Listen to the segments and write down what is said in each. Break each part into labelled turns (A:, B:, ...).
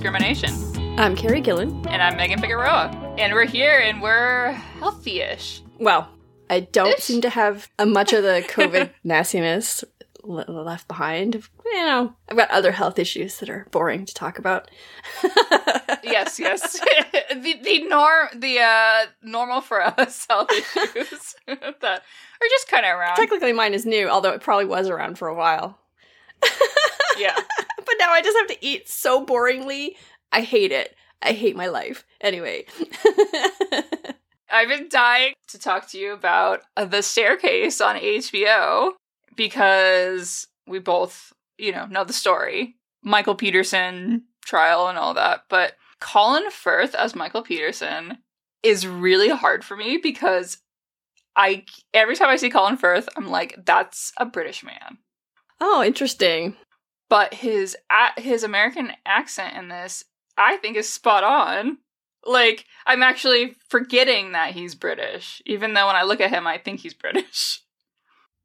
A: discrimination.
B: I'm Carrie Gillen.
A: And I'm Megan Figueroa. And we're here and we're healthy ish.
B: Well, I don't
A: Ish.
B: seem to have a much of the COVID nastiness le- left behind. You know, I've got other health issues that are boring to talk about.
A: Yes, yes. the the norm the uh normal for us health issues that are just kind of around.
B: Technically, mine is new, although it probably was around for a while.
A: yeah.
B: But now I just have to eat so boringly. I hate it. I hate my life. Anyway.
A: I've been dying to talk to you about The Staircase on HBO because we both, you know, know the story. Michael Peterson trial and all that, but Colin Firth as Michael Peterson is really hard for me because I every time I see Colin Firth, I'm like that's a British man.
B: Oh, interesting.
A: But his a- his American accent in this I think is spot on. Like I'm actually forgetting that he's British, even though when I look at him, I think he's British.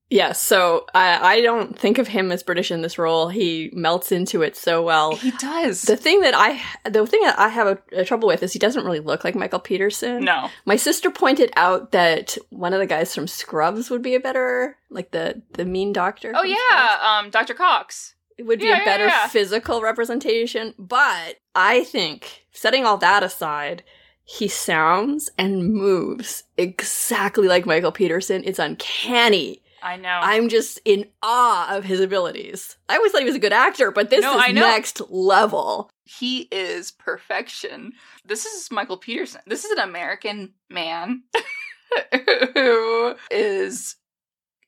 B: Yeah, so I, I don't think of him as British in this role. He melts into it so well.
A: He does.
B: The thing that I the thing that I have a, a trouble with is he doesn't really look like Michael Peterson.
A: no.
B: My sister pointed out that one of the guys from Scrubs would be a better like the the mean doctor.
A: Oh yeah, um, Dr. Cox.
B: It would be
A: Yeah,
B: a
A: yeah,
B: better
A: yeah.
B: physical representation. But I think setting all that aside, he sounds and moves exactly like Michael Peterson. It's uncanny.
A: I know.
B: I'm just in awe of his abilities. I always thought he was a good actor, but this
A: No,
B: is
A: I know.
B: next level.
A: he is perfection. This is Michael Peterson. This is an American man who is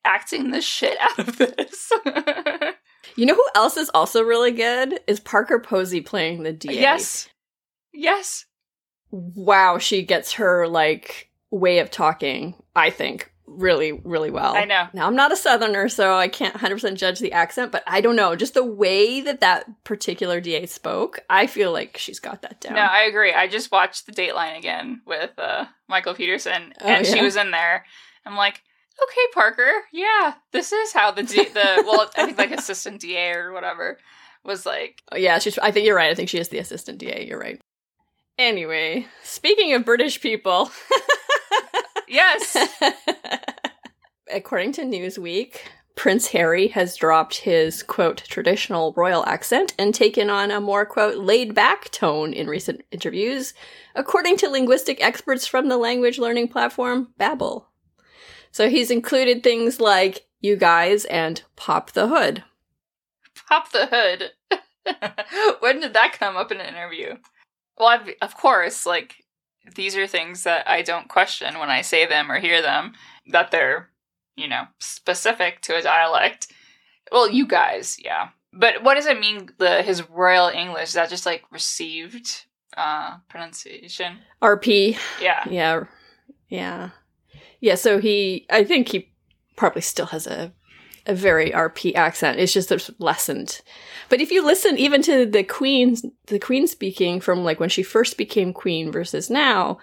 A: acting the shit out of this.
B: You know who else is also really good? Is Parker Posey playing the DA.
A: yes. Yes.
B: Wow, she gets her like way of talking, I think, really, really well.
A: I know.
B: Now, I'm not a southerner, so I can't 100% judge the accent, but I don't know. Just the way that that particular DA spoke, I feel like she's got that down.
A: No, I agree. I just watched the Dateline again with uh, Michael Peterson,
B: Oh,
A: and she was in there. I'm like, okay, Parker, yeah, this is how the D- the well, I think like assistant DA or whatever was like.
B: Oh, yeah, she's. I think you're right. I think she is the assistant DA. You're right. Anyway, speaking of British people,
A: Yes,
B: according to Newsweek, Prince Harry has dropped his quote traditional royal accent and taken on a more quote laid back tone in recent interviews, according to linguistic experts from the language learning platform Babbel. So he's included things like you guys and pop the hood.
A: pop the hood. when did that come up in an interview? Well, I've, of course, like these are things that I don't question when I say them or hear them. That they're, you know, specific to a dialect. Well, you guys, yeah. But what does it mean? The his royal English is that just like received uh pronunciation?
B: RP.
A: Yeah.
B: Yeah. Yeah. Yeah, so he I think he probably still has a a very RP accent. It's just it's lessened. But if you listen even to the queen the queen speaking from like when she first became queen versus now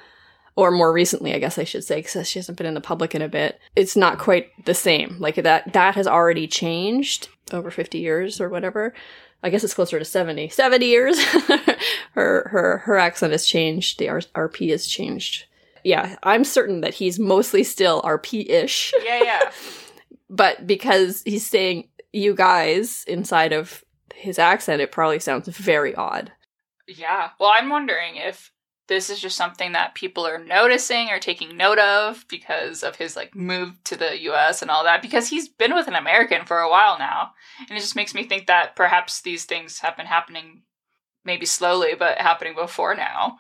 B: or more recently, I guess I should say, because she hasn't been in the public in a bit. It's not quite the same. Like that, that has already changed over fifty years or whatever. I guess it's closer to 70. 70 years. her her her accent has changed. The RP has changed. Yeah, I'm certain that he's mostly still RP-ish,
A: Yeah, yeah.
B: but because he's saying you guys inside of his accent, it probably sounds very odd.
A: Yeah. Well, I'm wondering if this is just something that people are noticing or taking note of because of his like move to the US and all that because he's been with an American for a while now. And it just makes me think that perhaps these things have been happening maybe slowly but happening before now.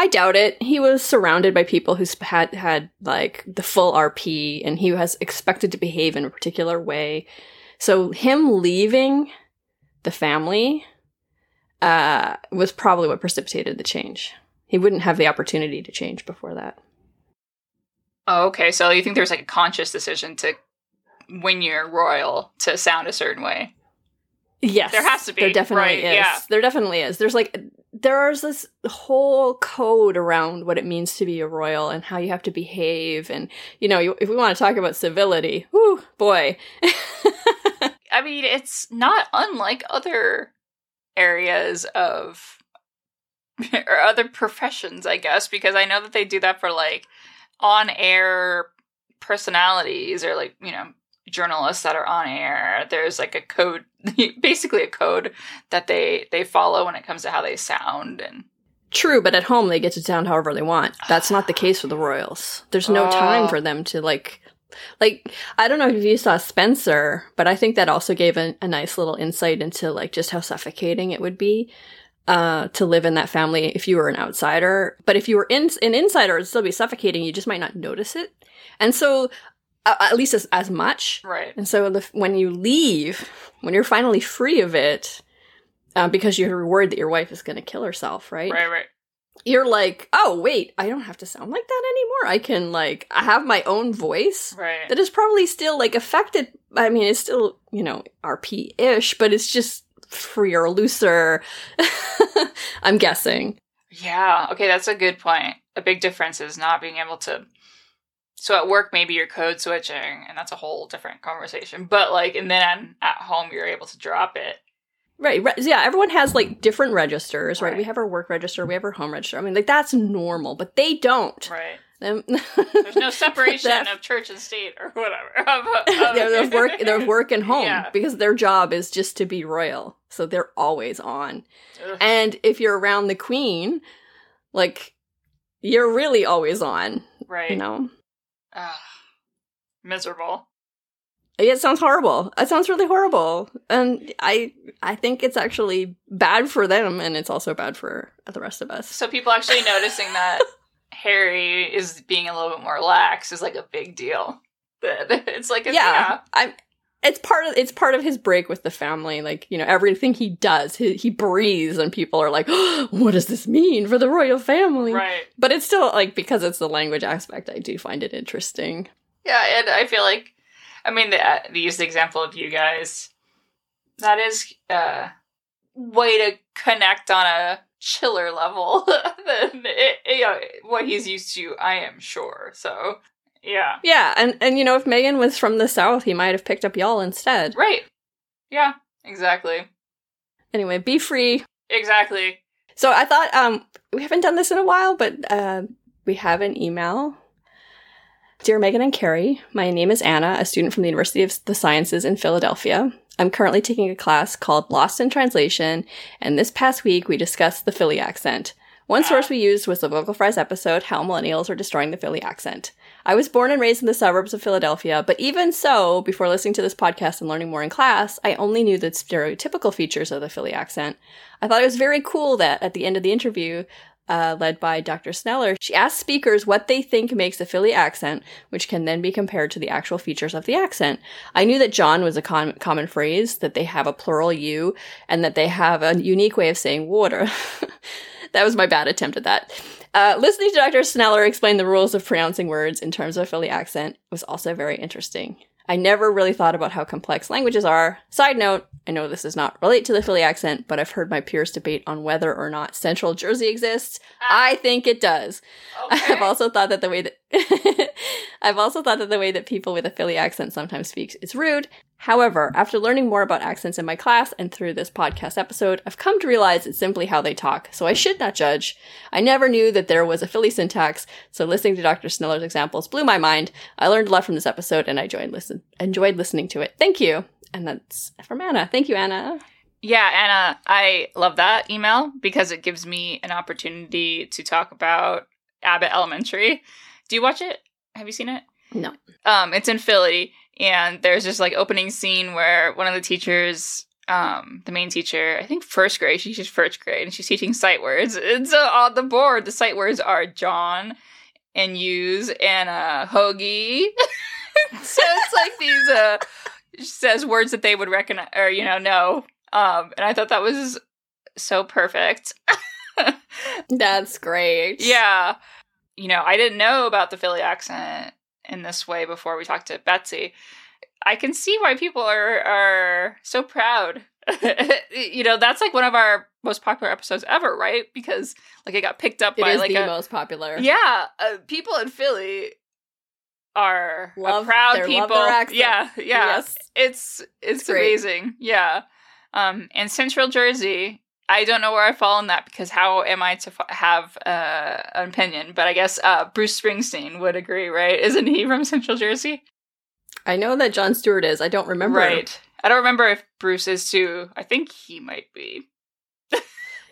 B: I doubt it. He was surrounded by people who sp- had had like the full RP, and he was expected to behave in a particular way. So him leaving the family uh, was probably what precipitated the change. He wouldn't have the opportunity to change before that.
A: Oh, okay. So you think there's like a conscious decision to when you're royal to sound a certain way.
B: Yes,
A: There has to be,
B: There definitely
A: right,
B: is.
A: yeah.
B: There definitely is. There's like there's this whole code around what it means to be a royal and how you have to behave, and you know, if we want to talk about civility, whoo, boy.
A: I mean, it's not unlike other areas of or other professions, I guess, because I know that they do that for like on air personalities or like, you know, journalists that are on air. There's like a code basically a code that they they follow when it comes to how they sound and
B: True, but at home they get to sound however they want. That's not the case for the royals. There's no
A: Oh.
B: time for them to like like I don't know if you saw Spencer, but I think that also gave a, a nice little insight into like just how suffocating it would be uh, to live in that family if you were an outsider. But if you were in, an insider, it'd still be suffocating. You just might not notice it. And so, at least as, as much.
A: right.
B: And so the, when you leave, when you're finally free of it, uh, because you're worried that your wife is going to kill herself, right?
A: Right, right.
B: You're like, oh wait, I don't have to sound like that anymore. I can like I have my own voice
A: Right.
B: that is probably still like affected. I mean, it's still you know RP ish, but it's just freer, looser. I'm guessing.
A: Yeah. Okay, that's a good point. A big difference is not being able to. So at work, maybe you're code switching, and that's a whole different conversation. But like, and then at home, you're able to drop it.
B: Right. Re- yeah. Everyone has like different registers, right?
A: Right.
B: We have our work register, we have our home register. I mean, like that's normal, but they don't.
A: Right. There's no separation
B: That-
A: of church and state or whatever. Of- of-
B: They're there's work there's work and home
A: Yeah.
B: because their job is just to be royal. So they're always on.
A: Ugh.
B: And if you're around the queen, like you're really always on,
A: right.
B: you know?
A: Ugh. miserable.
B: Yeah, It sounds horrible. It sounds really horrible. And I I think it's actually bad for them and it's also bad for the rest of us.
A: So people actually noticing that Harry is being a little bit more lax is like a big deal. It's like a,
B: yeah, I'm it's part of it's part of his break with the family. Like you know, everything he does, he, he breathes, and people are like, "What does this mean for the royal family?"
A: right.
B: But it's still like because it's the language aspect, I do find it interesting.
A: Yeah, and I feel like, I mean, the, uh, they use the example of you guys. That is a way to connect on a chiller level than it, you know, what he's used to. I am sure. So, yeah,
B: Yeah, and and you know, if Megan was from the south, he might have picked up y'all instead.
A: right. Yeah, exactly,
B: Anyway, be free.
A: exactly.
B: So I thought um we haven't done this in a while, but uh, we have an email. Dear Megan and Carrie, my name is Anna, a student from the University of the Sciences in Philadelphia. I'm currently taking a class called Lost in Translation, and this past week we discussed the Philly accent. One source we used was the Vocal Fries episode, How Millennials Are Destroying the Philly Accent. I was born and raised in the suburbs of Philadelphia, but even so, before listening to this podcast and learning more in class, I only knew the stereotypical features of the Philly accent. I thought it was very cool that at the end of the interview, uh, led by Dr. Sneller, she asked speakers what they think makes a Philly accent, which can then be compared to the actual features of the accent. I knew that jawn was a com- common phrase, that they have a plural you, and that they have a unique way of saying water. that was my bad attempt at that. Uh, listening to Dr. Sneller explain the rules of pronouncing words in terms of a Philly accent was also very interesting. I never really thought about how complex languages are. Side note, I know this does not relate to the Philly accent, but I've heard my peers debate on whether or not Central Jersey exists. I think it does.
A: Okay.
B: I've also thought that the way that I've also thought that the way that people with a Philly accent sometimes speak is rude. However, after learning more about accents in my class and through this podcast episode, I've come to realize it's simply how they talk, so I should not judge. I never knew that there was a Philly syntax, so listening to Dr. Sneller's examples blew my mind. I learned a lot from this episode and I listen enjoyed listening to it. Thank you. And that's from Anna. Thank you, Anna.
A: Yeah, Anna, I love that email because it gives me an opportunity to talk about Abbott Elementary. Do you watch it? Have you seen it?
B: No.
A: Um, it's in Philly, and there's this like opening scene where one of the teachers, um, the main teacher, I think first grade, she's just first grade, and she's teaching sight words. And so on the board, the sight words are jawn and use and uh hoagie. so it's like these uh she says words that they would recognize or you know know. Um, and I thought that was so perfect.
B: That's great.
A: Yeah. You know, I didn't know about the Philly accent in this way before we talked to Betsy. I can see why people are are so proud. you know, that's like one of our most popular episodes ever, right? Because like it got picked up
B: It
A: by
B: is
A: like
B: the
A: a
B: most popular.
A: yeah, uh, people in Philly are a
B: Love-
A: proud people. Yeah, yeah.
B: Yes.
A: It's it's
B: It's great.
A: amazing. Yeah. Um and Central Jersey I don't know where I fall in that because how am I to f- have uh, an opinion? But I guess uh, Bruce Springsteen would agree, right? Isn't he from Central Jersey?
B: I know that Jon Stewart is. I don't remember.
A: Right. I don't remember if Bruce is too. I think he might be.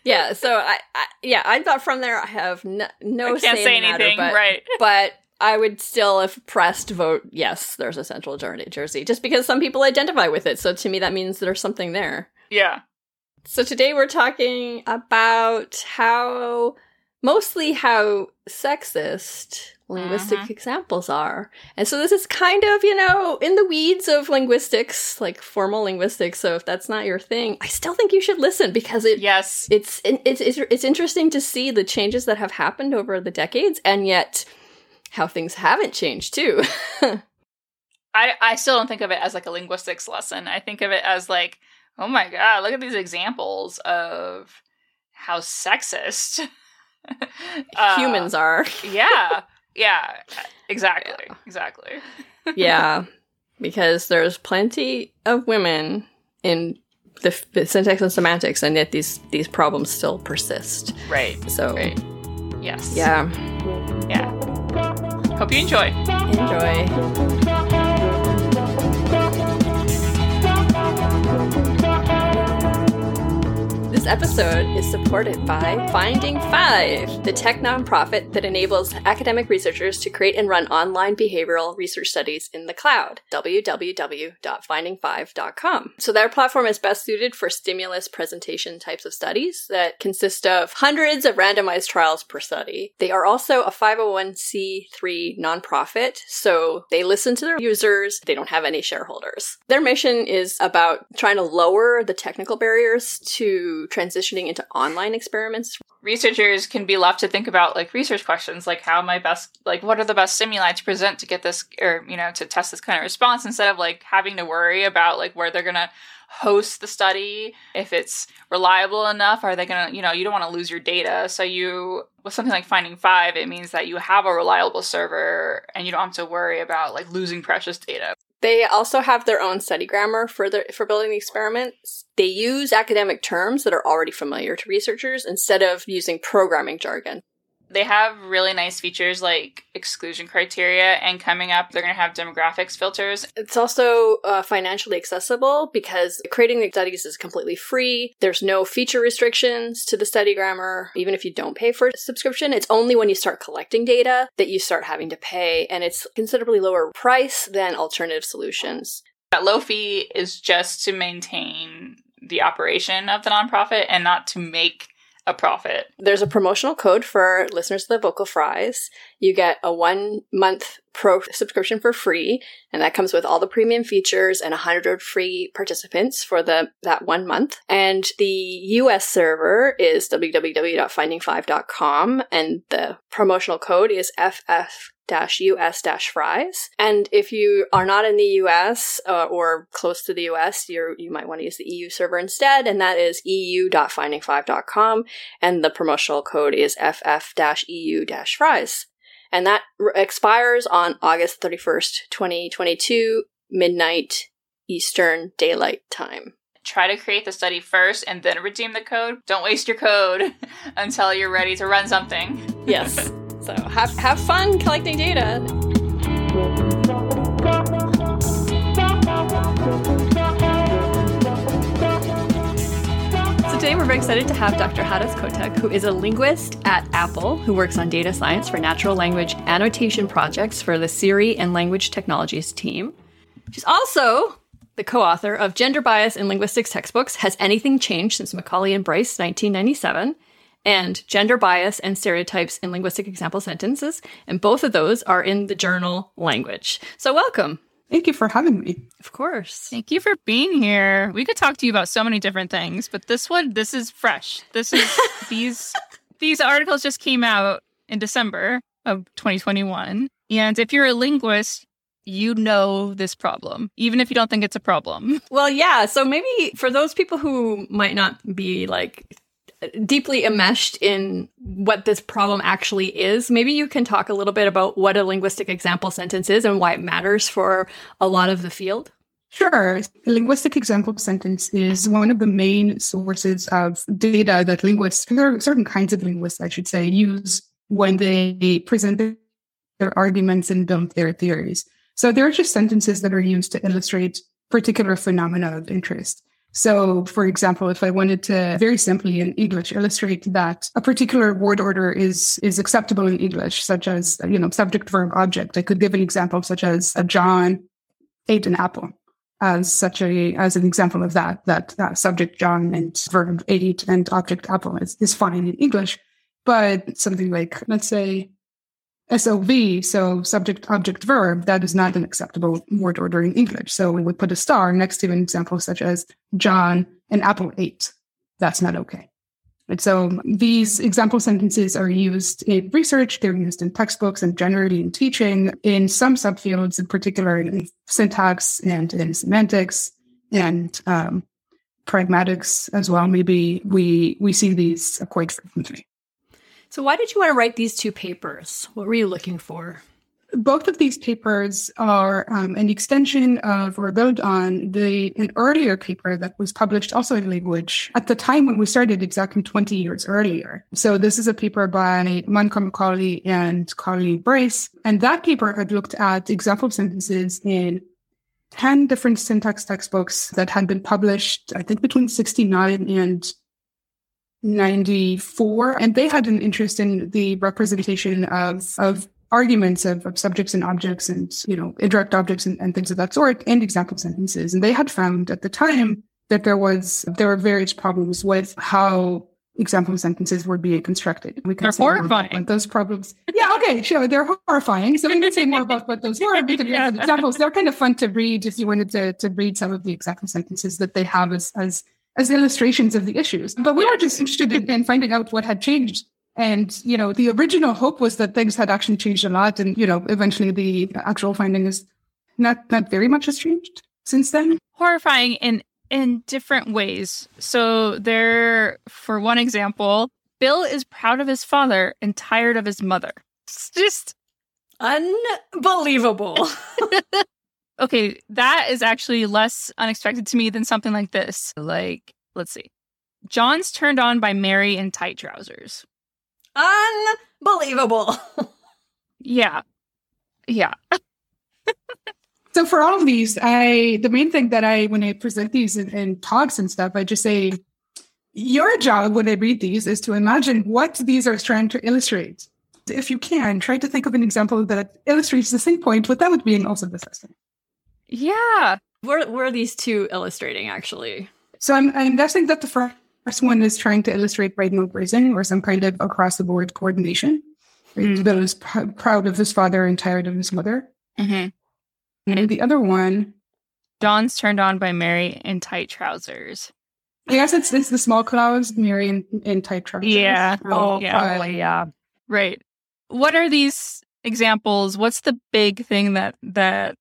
B: Yeah. So I, I yeah, I thought from there I have no, no
A: I can't
B: say,
A: say
B: in the matter,
A: anything,
B: but,
A: right?
B: But I would still, if pressed, vote yes. There's a Central Jer- Jersey, just because some people identify with it. So to me, that means there's something there.
A: Yeah.
B: So today we're talking about how mostly how sexist linguistic
A: Mhm.
B: examples are. And so this is kind of, you know, in the weeds of linguistics, like formal linguistics. So if that's not your thing, I still think you should listen because it
A: Yes.
B: it's it's it's, it's interesting to see the changes that have happened over the decades and yet how things haven't changed too.
A: I, I still don't think of it as like a linguistics lesson. I think of it as like, oh my god, look at these examples of how sexist uh,
B: Humans are.
A: Yeah, yeah, exactly, exactly.
B: yeah, because there's plenty of women in the, the syntax and semantics, and yet these these problems still persist.
A: Right,
B: So
A: right. Yes.
B: yeah,
A: yeah. Hope you enjoy.
B: enjoy. This episode is supported by FindingFive, the tech nonprofit that enables academic researchers to create and run online behavioral research studies in the cloud. www.findingfive.com. So their platform is best suited for stimulus presentation types of studies that consist of hundreds of randomized trials per study. They are also a 501c3 nonprofit, so they listen to their users. They don't have any shareholders. Their mission is about trying to lower the technical barriers to transitioning into online experiments.
A: Researchers can be left to think about like research questions, like how am I best, like what are the best stimuli to present to get this, or you know, to test this kind of response, instead of like having to worry about like where they're gonna host the study, if it's reliable enough, are they gonna, you know, you don't want to lose your data, so you with something like FindingFive, it means that you have a reliable server and you don't have to worry about like losing precious data.
B: They also have their own study grammar for for building the experiments. They use academic terms that are already familiar to researchers instead of using programming jargon.
A: They have really nice features like exclusion criteria, and coming up, they're going to have demographics filters.
B: It's also uh, financially accessible because creating the studies is completely free. There's no feature restrictions to the study grammar. Even if you don't pay for a subscription, it's only when you start collecting data that you start having to pay, and it's considerably lower price than alternative solutions.
A: That low fee is just to maintain the operation of the nonprofit and not to make a profit.
B: There's a promotional code for listeners of the Vocal Fries. You get a one month pro subscription for free, and that comes with all the premium features and 100 free participants for the that one month. And the US server is www.findingfive.com, and the promotional code is FF us fries and if you are not in the us uh, or close to the us you you might want to use the eu server instead and that is eu.findingfive.com and the promotional code is ff-eu-fries and that r- expires on august 31st 2022 midnight eastern daylight time
A: Try to create the study first and then redeem the code. Don't waste your code until you're ready to run something.
B: yes so have, have fun collecting data So today we're very excited to have Dr. Hadas Kotek, who is a linguist at Apple, who works on data science for natural language annotation projects for the Siri and Language Technologies team. She's also the co-author of Gender Bias in Linguistics Textbooks, Has Anything Changed Since Macaulay and Brice, 1997? And Gender Bias and Stereotypes in Linguistic Example Sentences. And both of those are in the journal Language. So welcome.
C: Thank you for having me.
B: Of course.
D: Thank you for being here. We could talk to you about so many different things, but this one, this is fresh. This is these these articles just came out in December of 2021. And if you're a linguist, you know this problem, even if you don't think it's a problem.
B: Well, yeah. So maybe for those people who might not be like deeply enmeshed in what this problem actually is, maybe you can talk a little bit about what a linguistic example sentence is and why it matters for a lot of the field.
C: Sure. A linguistic example sentence is one of the main sources of data that linguists, certain kinds of linguists, I should say, use when they present their arguments and build their theories. So there are just sentences that are used to illustrate particular phenomena of interest. So, for example, if I wanted to very simply in English illustrate that a particular word order is is acceptable in English, such as you know subject verb object, I could give an example such as a John ate an apple as such a as an example of that that, that subject John and verb ate and object apple is, is fine in English, but something like let's say SOV, so subject, object, verb, that is not an acceptable word order in English. So we would put a star next to an example such as John and Apple ate. That's not okay. And so these example sentences are used in research, they're used in textbooks and generally in teaching in some subfields, in particular in syntax and in semantics and um, pragmatics as well. Maybe we we see these quite frequently.
B: So, why did you want to write these two papers? What were you looking for?
C: Both of these papers are um, an extension of or build on the an earlier paper that was published also in language at the time when we started, exactly 20 years earlier. So this is a paper by Monica Macaulay and Colleen Brice, and that paper had looked at example sentences in 10 different syntax textbooks that had been published, I think between 69 and 94 and they had an interest in the representation of of arguments of, of subjects and objects and you know indirect objects and, and things of that sort and example sentences and they had found at the time that there was there were various problems with how example sentences were being constructed.
A: We can they're horrifying.
C: Those problems. Yeah, okay, sure. They're horrifying. So we can say more about what those were because yeah. examples, they're kind of fun to read if you wanted to, to read some of the example sentences that they have as, as as illustrations of the issues. But we were just interested in, in finding out what had changed. And, you know, the original hope was that things had actually changed a lot. And, you know, eventually the actual finding is not, not very much has changed since then.
A: Horrifying in, in different ways. So there, for one example, Bill is proud of his father and tired of his mother. It's just
B: unbelievable.
A: okay, that is actually less unexpected to me than something like this. Like, let's see. John's turned on by Mary in tight trousers.
B: Unbelievable.
A: yeah. Yeah.
C: so for all of these, I the main thing that I when I present these in, in talks and stuff, I just say your job when I read these is to imagine what these are trying to illustrate. If you can, try to think of an example that illustrates the same point without being also disgusting.
A: Yeah.
B: Where, where are these two illustrating, actually?
C: So I'm, I'm guessing that the first one is trying to illustrate right node raising or some kind of across the board coordination. Right? Mm-hmm. Bill is pr- proud of his father and tired of his mother. Mm-hmm. And the other one.
A: John's turned on by Mary in tight trousers.
C: I guess it's it's the small clause, Mary in, in tight trousers.
A: Yeah. Oh, yeah. Probably, yeah. Right. What are these examples? What's the big thing that that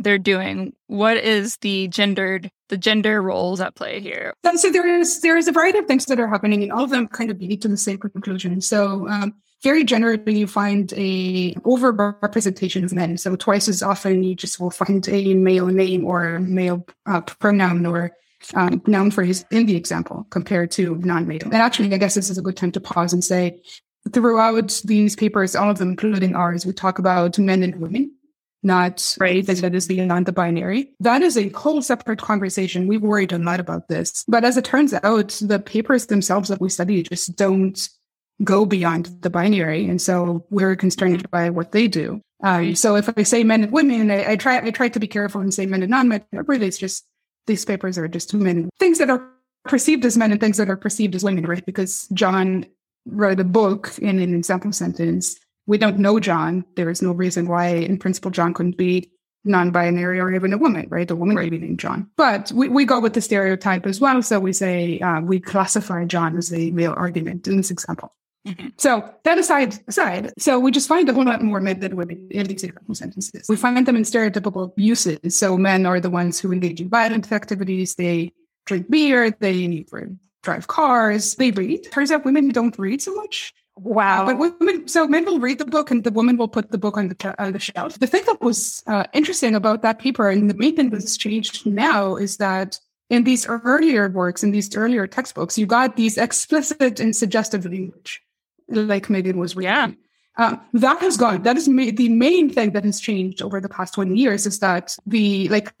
A: they're doing. What is the gendered the gender roles at play here?
C: So there is there is a variety of things that are happening and all of them kind of lead to the same conclusion. So um, very generally you find a over representation of men. So twice as often you just will find a male name or male uh, pronoun or um, noun phrase in the example compared to non-male. And actually i guess this is a good time to pause and say throughout these papers all of them including ours we talk about men and women not right that is beyond the binary. That is a whole separate conversation. We worried a lot about this. But as it turns out, the papers themselves that we study just don't go beyond the binary. And so we're constrained by what they do. Um, so if I say men and women, I, I, try I try to be careful and say men and non-men. but Really, it's just these papers are just men. Things that are perceived as men and things that are perceived as women, right? Because John wrote a book in an example sentence we don't know John. There is no reason why, in principle, John couldn't be non-binary or even a woman, right? A woman right. be named John. But we, we go with the stereotype as well. So we say uh, we classify John as a male argument in this example. Mm-hmm. So that aside, aside, so we just find a whole lot more men than women in these example sentences. We find them in stereotypical uses. So men are the ones who engage in violent activities. They drink beer. They need drive cars. They read. Turns out women don't read so much
B: Wow.
C: But women, so men will read the book and the woman will put the book on the, on the shelf. The thing that was uh, interesting about that paper and the main thing that's changed now is that in these earlier works, in these earlier textbooks, you got these explicit and suggestive language, like Megan was reading.
A: Yeah.
C: Um, that has gone. That is ma- the main thing that has changed over the past 20 years is that the, like,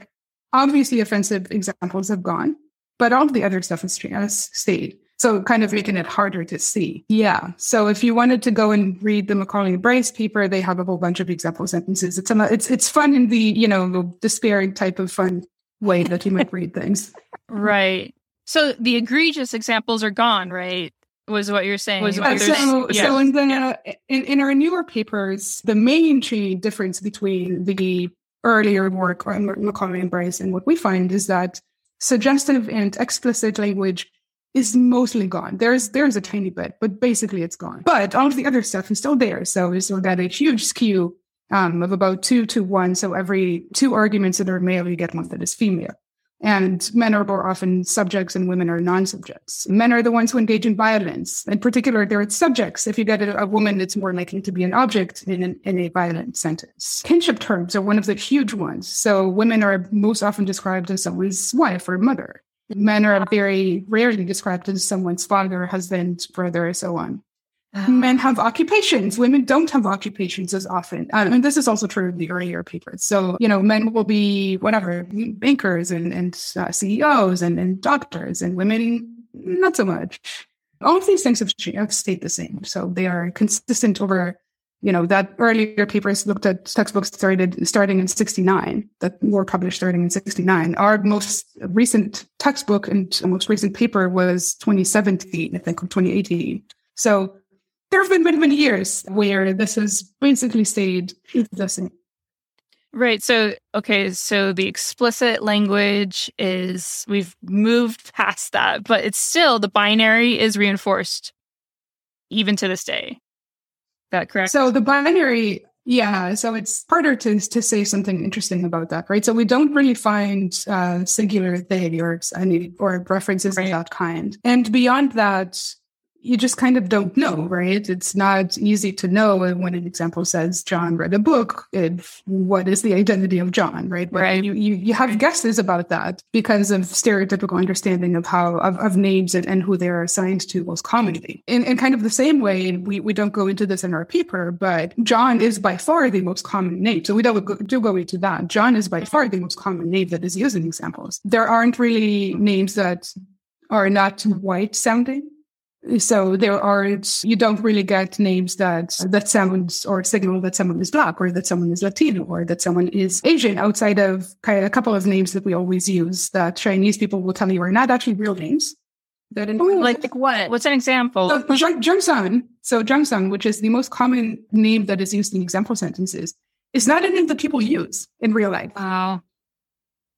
C: obviously offensive examples have gone, but all the other stuff has, has stayed. So kind of making it harder to see. Yeah. So if you wanted to go and read the Macaulay and Brice paper, they have a whole bunch of example sentences. It's a, it's it's fun in the you know despairing type of fun way that you might read things.
A: Right. So the egregious examples are gone, right? Was what you're saying.
C: Uh, so, yeah. so in the in, in our newer papers, the main difference between the earlier work on Macaulay and Brice and what we find is that suggestive and explicit language is mostly gone. There's there's a tiny bit, but basically it's gone. But all of the other stuff is still there. So we still got a huge skew um, of about two to one. So every two arguments that are male, you get one that is female. And men are more often subjects and women are non-subjects. Men are the ones who engage in violence. In particular, they're subjects. If you get a, a woman, it's more likely to be an object in, an, in a violent sentence. Kinship terms are one of the huge ones. So women are most often described as someone's wife or mother. Men are very rarely described as someone's father, husband, brother, so on. Oh. Men have occupations. Women don't have occupations as often. Um, and this is also true of the earlier papers. So, you know, men will be whatever, bankers and, and uh, CEOs and, and doctors, and women, not so much. All of these things have, have stayed the same. So they are consistent over you know that earlier papers looked at textbooks started starting in 69 that were published starting in 69 our most recent textbook and most recent paper was 2017 i think or 2018 so there have been many many years where this has basically stayed the same
A: Right. So, okay. So the explicit language is, we've moved past that, but it's still the binary is reinforced even to this day that correct?
C: So the binary, yeah. So it's harder to to say something interesting about that, right? So we don't really find uh, singular they or any or references right. of that kind. And beyond that, you just kind of don't know, right? It's not easy to know when an example says John read a book, if, what is the identity of John, right? But right. You, you, you have guesses about that because of stereotypical understanding of how, of, of names and, and who they're assigned to most commonly. In, in kind of the same way, we, we don't go into this in our paper, but John is by far the most common name. So we don't go, do go into that. John is by far the most common name that is used in examples. There aren't really names that are not white sounding so there are you don't really get names that that sounds or signal that someone is black or that someone is Latino or that someone is Asian outside of kind of a couple of names that we always use that Chinese people will tell you are not actually real names.
A: That in- Ooh, like, like what? What's an example?
C: So, Zhang so Zhangsan, which is the most common name that is used in example sentences, is not a name that people use in real life.
A: Wow.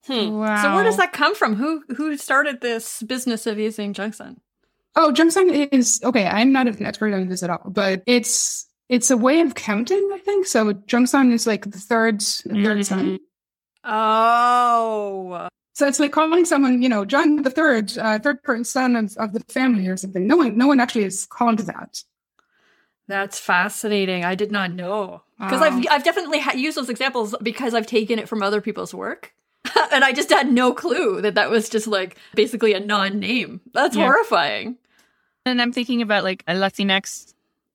B: Hmm. wow. So where does that come from? Who who started this business of using Zhangsan?
C: Oh, Zhangsan is okay. I'm not an expert on this at all, but it's it's a way of counting. I think so. Zhangsan is like the 3rd mm-hmm. third son.
B: Oh,
C: so it's like calling someone, you know, John the third, uh, third son of, of the family or something. No one, no one actually is called that.
B: That's fascinating. I did not know because I've I've definitely ha- used those examples because I've taken it from other people's work. and I just had no clue that that was just like basically a non-name. That's yeah. horrifying.
A: And I'm thinking about like Latinx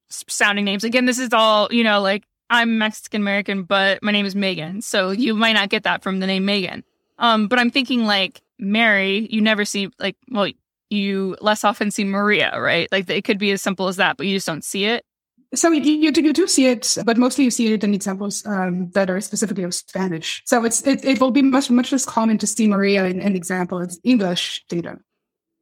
A: sounding names. Again, this is all, you know, like I'm Mexican American, but my name is Megan. So you might not get that from the name Megan. Um, but I'm thinking like Mary, you never see like, well, you less often see Maria, right? Like it could be as simple as that, but you just don't see it.
C: So you, you, you do see it, but mostly you see it in examples um, that are specifically of Spanish. So it's it, it will be much much less common to see Maria in an example of English data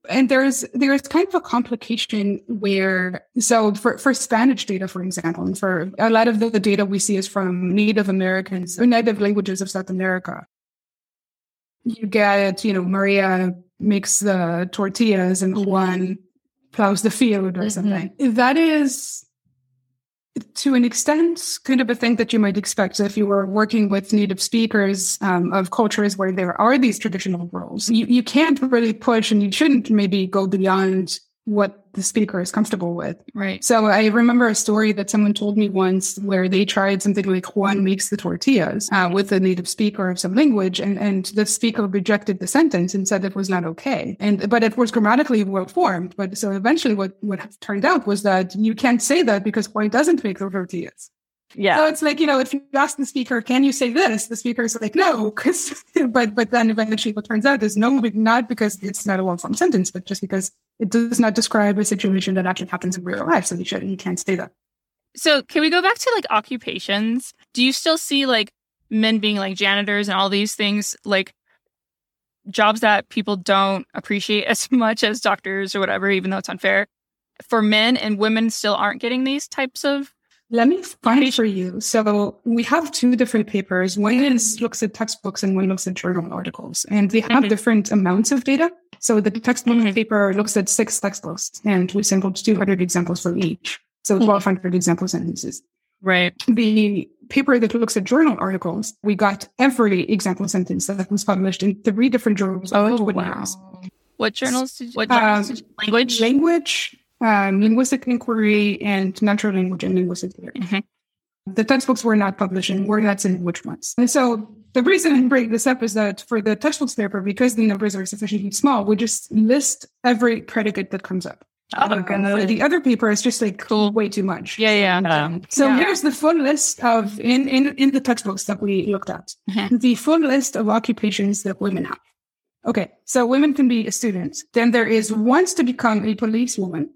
C: and there's there's kind of a complication where so for, for spanish data for example and for a lot of the, the data we see is from native americans or native languages of south america you get you know maria makes the tortillas and juan plows the field or mm-hmm. something that is to an extent, kind of a thing that you might expect if you were working with native speakers um, of cultures where there are these traditional roles. You, you can't really push and you shouldn't maybe go beyond what the speaker is comfortable with.
A: Right.
C: So I remember a story that someone told me once where they tried something like Juan makes the tortillas uh, with a native speaker of some language, and, and the speaker rejected the sentence and said it was not okay. And but it was grammatically well formed. But so eventually, what what turned out was that you can't say that because Juan doesn't make the tortillas.
B: Yeah.
C: So it's like, you know, if you ask the speaker, can you say this? The speaker is like, no, because, but, but then eventually what turns out is no, not because it's not a long form sentence, but just because it does not describe a situation that actually happens in real life. So you should, you can't say that.
A: So can we go back to like occupations? Do you still see like men being like janitors and all these things, like jobs that people don't appreciate as much as doctors or whatever, even though it's unfair for men and women still aren't getting these types of
C: let me find for you. So we have two different papers. One is looks at textbooks and one looks at journal articles, and they have mm-hmm. different amounts of data. So the textbook mm-hmm. paper looks at six textbooks, and we sampled 200 examples for each. So 1,200 mm-hmm. example sentences.
A: Right.
C: The paper that looks at journal articles, we got every example sentence that was published in three different journals.
A: Oh, wow. What journals? Did, what journals? Um, language?
C: Language, um, linguistic inquiry and natural language and linguistic theory. Mm-hmm. The textbooks were not published and we're not saying which ones. And so the reason I bring this up is that for the textbooks paper, because the numbers are sufficiently small, we just list every predicate that comes up.
A: Oh, um,
C: the other paper is just like cool. way too much.
A: Yeah, yeah. Um,
C: so
A: yeah.
C: here's the full list of in in in the textbooks that we looked at. Mm-hmm. The full list of occupations that women have. Okay, so women can be a student. Then there is wants to become a policewoman.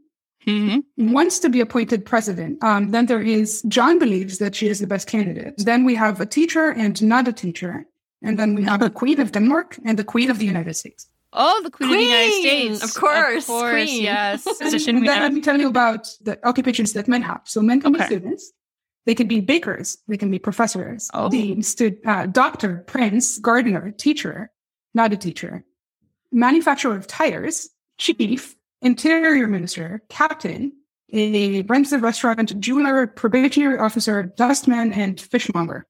C: Mm-hmm. Wants to be appointed president. Um, then there is John believes that she is the best candidate. Then we have a teacher and not a teacher. And then we have the Queen of Denmark and the Queen of the United States.
A: Oh, the Queen, queen, of the United States.
B: Of course.
A: Of course,
B: queen.
A: yes.
C: Position and then let me tell you about the occupations that men have. So men can okay. be students. They can be bakers. They can be professors.
A: Oh.
C: The stu- uh, doctor, prince, gardener, teacher, not a teacher. Manufacturer of tires, chief, interior minister, captain, a runs the restaurant, jeweler, probationary officer, dustman, and fishmonger.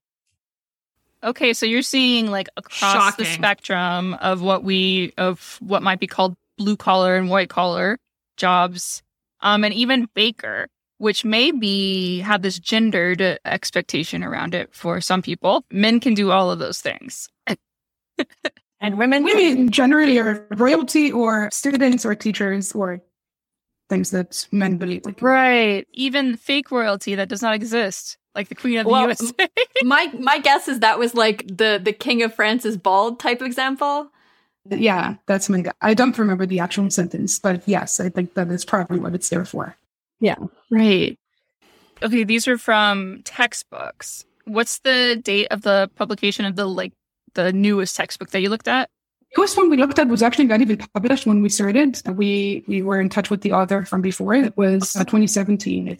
A: Okay, so you're seeing like across
B: Shocking.
A: the spectrum of what we of what might be called blue collar and white collar jobs, um, and even baker, which may be have this gendered expectation around it for some people. Men can do all of those things.
B: And women?
C: Women generally are royalty or students or teachers or things that men believe. Like.
A: Right. Even fake royalty that does not exist, like the Queen of the
B: well,
A: USA.
B: my my guess is that was like the the King of France is bald type example.
C: Yeah, that's my guess. I don't remember the actual sentence, but yes, I think that is probably what it's there for.
B: Yeah.
A: Right. Okay, these are from textbooks. What's the date of the publication of the like the newest textbook that you looked at?
C: The newest one we looked at was actually not even published when we started. We we were in touch with the author from before. It was uh, 2017.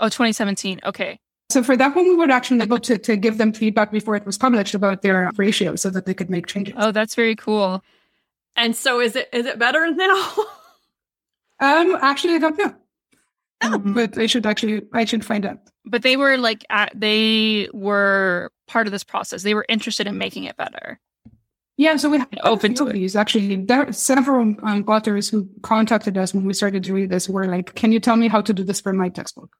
A: Oh, 2017. Okay.
C: So for that one, we were actually able to, to give them feedback before it was published about their ratio so that they could make changes.
A: Oh, that's very cool.
B: And so is it is it better now?
C: um, actually, I don't know. Oh. but I should actually I should find out.
A: But they were like at, they were part of this process. They were interested in making it better.
C: Yeah, so we have
A: open to
C: these. Actually, there are several um, authors who contacted us when we started to read this. Were like, "Can you tell me how to do this for my textbook?"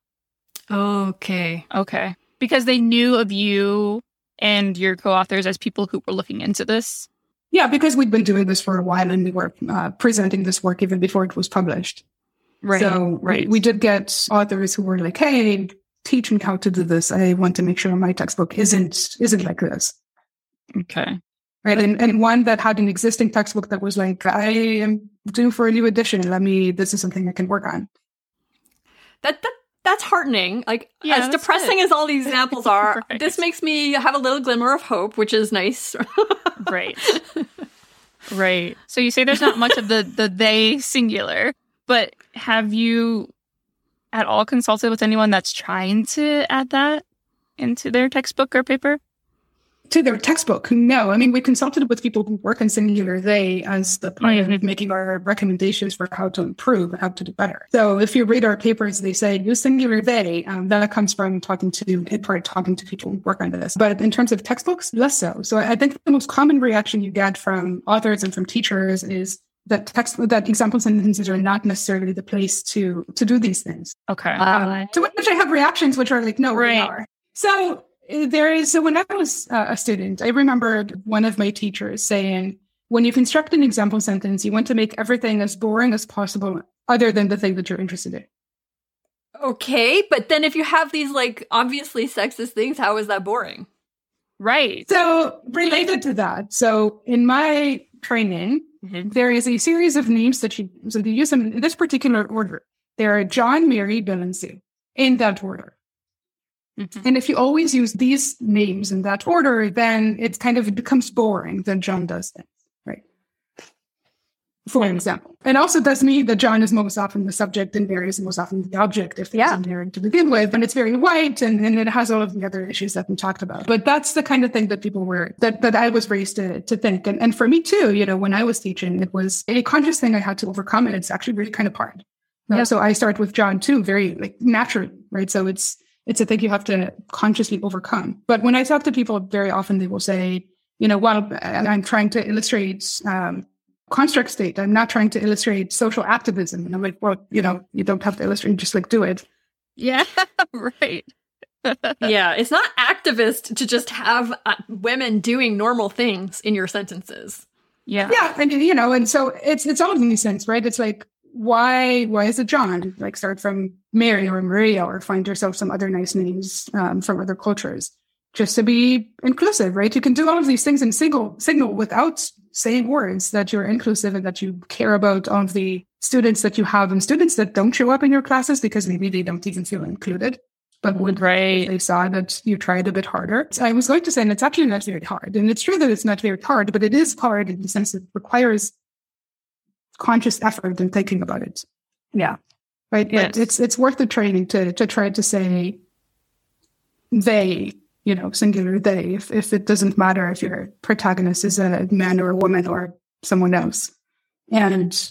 B: Okay,
A: okay, because they knew of you and your co-authors as people who were looking into this.
C: Yeah, because we'd been doing this for a while and we were uh, presenting this work even before it was published.
A: Right.
C: So
A: right.
C: we did get authors who were like, "Hey, teach me how to do this. I want to make sure my textbook isn't isn't like this."
A: Okay.
C: Right. And and one that had an existing textbook that was like, "I am due for a new edition. Let me. This is something I can work on."
B: That that that's heartening. Like yeah, as depressing good. as all these examples are, right. this makes me have a little glimmer of hope, which is nice.
A: right. Right. So you say there's not much of the the they singular. But have you at all consulted with anyone that's trying to add that into their textbook or paper?
C: To their textbook, no. I mean, we consulted with people who work in singular they as the point mm-hmm. of making our recommendations for how to improve how to do better. So if you read our papers, they say use singular they. Um, that comes from talking to, in part, talking to people who work on this. But in terms of textbooks, less so. So I think the most common reaction you get from authors and from teachers is that text that example sentences are not necessarily the place to to do these things.
A: Okay.
C: Um, to which I have reactions which are like, no,
A: Right.
C: we are. So uh, there is. So when I was uh, a student, I remembered one of my teachers saying, "When you construct an example sentence, you want to make everything as boring as possible, other than the thing that you're interested in."
B: Okay, but then if you have these like obviously sexist things, how is that boring?
A: right.
C: So related to that, so in my training. There is a series of names that you so they use them in this particular order. There are John, Mary, Bill, and Sue in that order.
A: Mhm.
C: And if you always use these names in that order, then it kind of becomes boring that John does right? For example. And also does mean that John is most often the subject and Mary is most often the object if there's
B: Yeah.
C: a Mary to begin with. And it's very white and, and it has all of the other issues that we talked about. But that's the kind of thing that people were that, that I was raised to, to think. And, and for me too, you know, when I was teaching, it was a conscious thing I had to overcome and it's actually really kind of hard. Uh, So I start with John too, very like naturally, right? So it's it's a thing you have to consciously overcome. But when I talk to people, very often they will say, you know, well, I- I'm trying to illustrate um, construct state. I'm not trying to illustrate social activism. And I'm like, well, you know, you don't have to illustrate, just like do it.
A: Yeah. right.
B: yeah, it's not activist to just have uh, women doing normal things in your sentences.
A: Yeah.
C: Yeah, and you know, and so it's it's all in these sense, right? It's like why why is it John? Like start from Mary or Maria, or find yourself some other nice names um, from other cultures, just to be inclusive, right? You can do all of these things in single signal without saying words that you're inclusive and that you care about all the students that you have and students that don't show up in your classes because maybe they don't even feel included. But would
A: Right.
C: they saw that you tried a bit harder. So I was going to say, and it's actually not very hard. And it's true that it's not very hard, but it is hard in the sense it requires conscious effort and thinking about it. Yeah. Right. But it's it's worth the training to to try to say they, you know, singular they, if if it doesn't matter if your protagonist is a man or a woman or someone else. And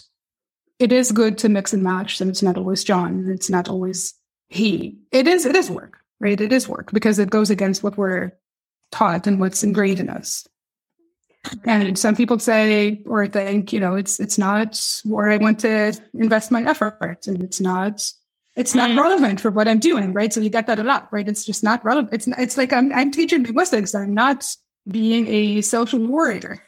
C: it is good to mix and match, and it's not always John, it's not always he. It is it is work, right? It is work because it goes against what we're taught and what's ingrained in us. And some people say or think, you know, it's it's not where I want to invest my effort, and it's not it's not
A: Mm.
C: relevant for what I'm doing, right? So you get that a lot, right? It's just not relevant. It's it's like I'm I'm teaching linguistics. I'm not being a social warrior.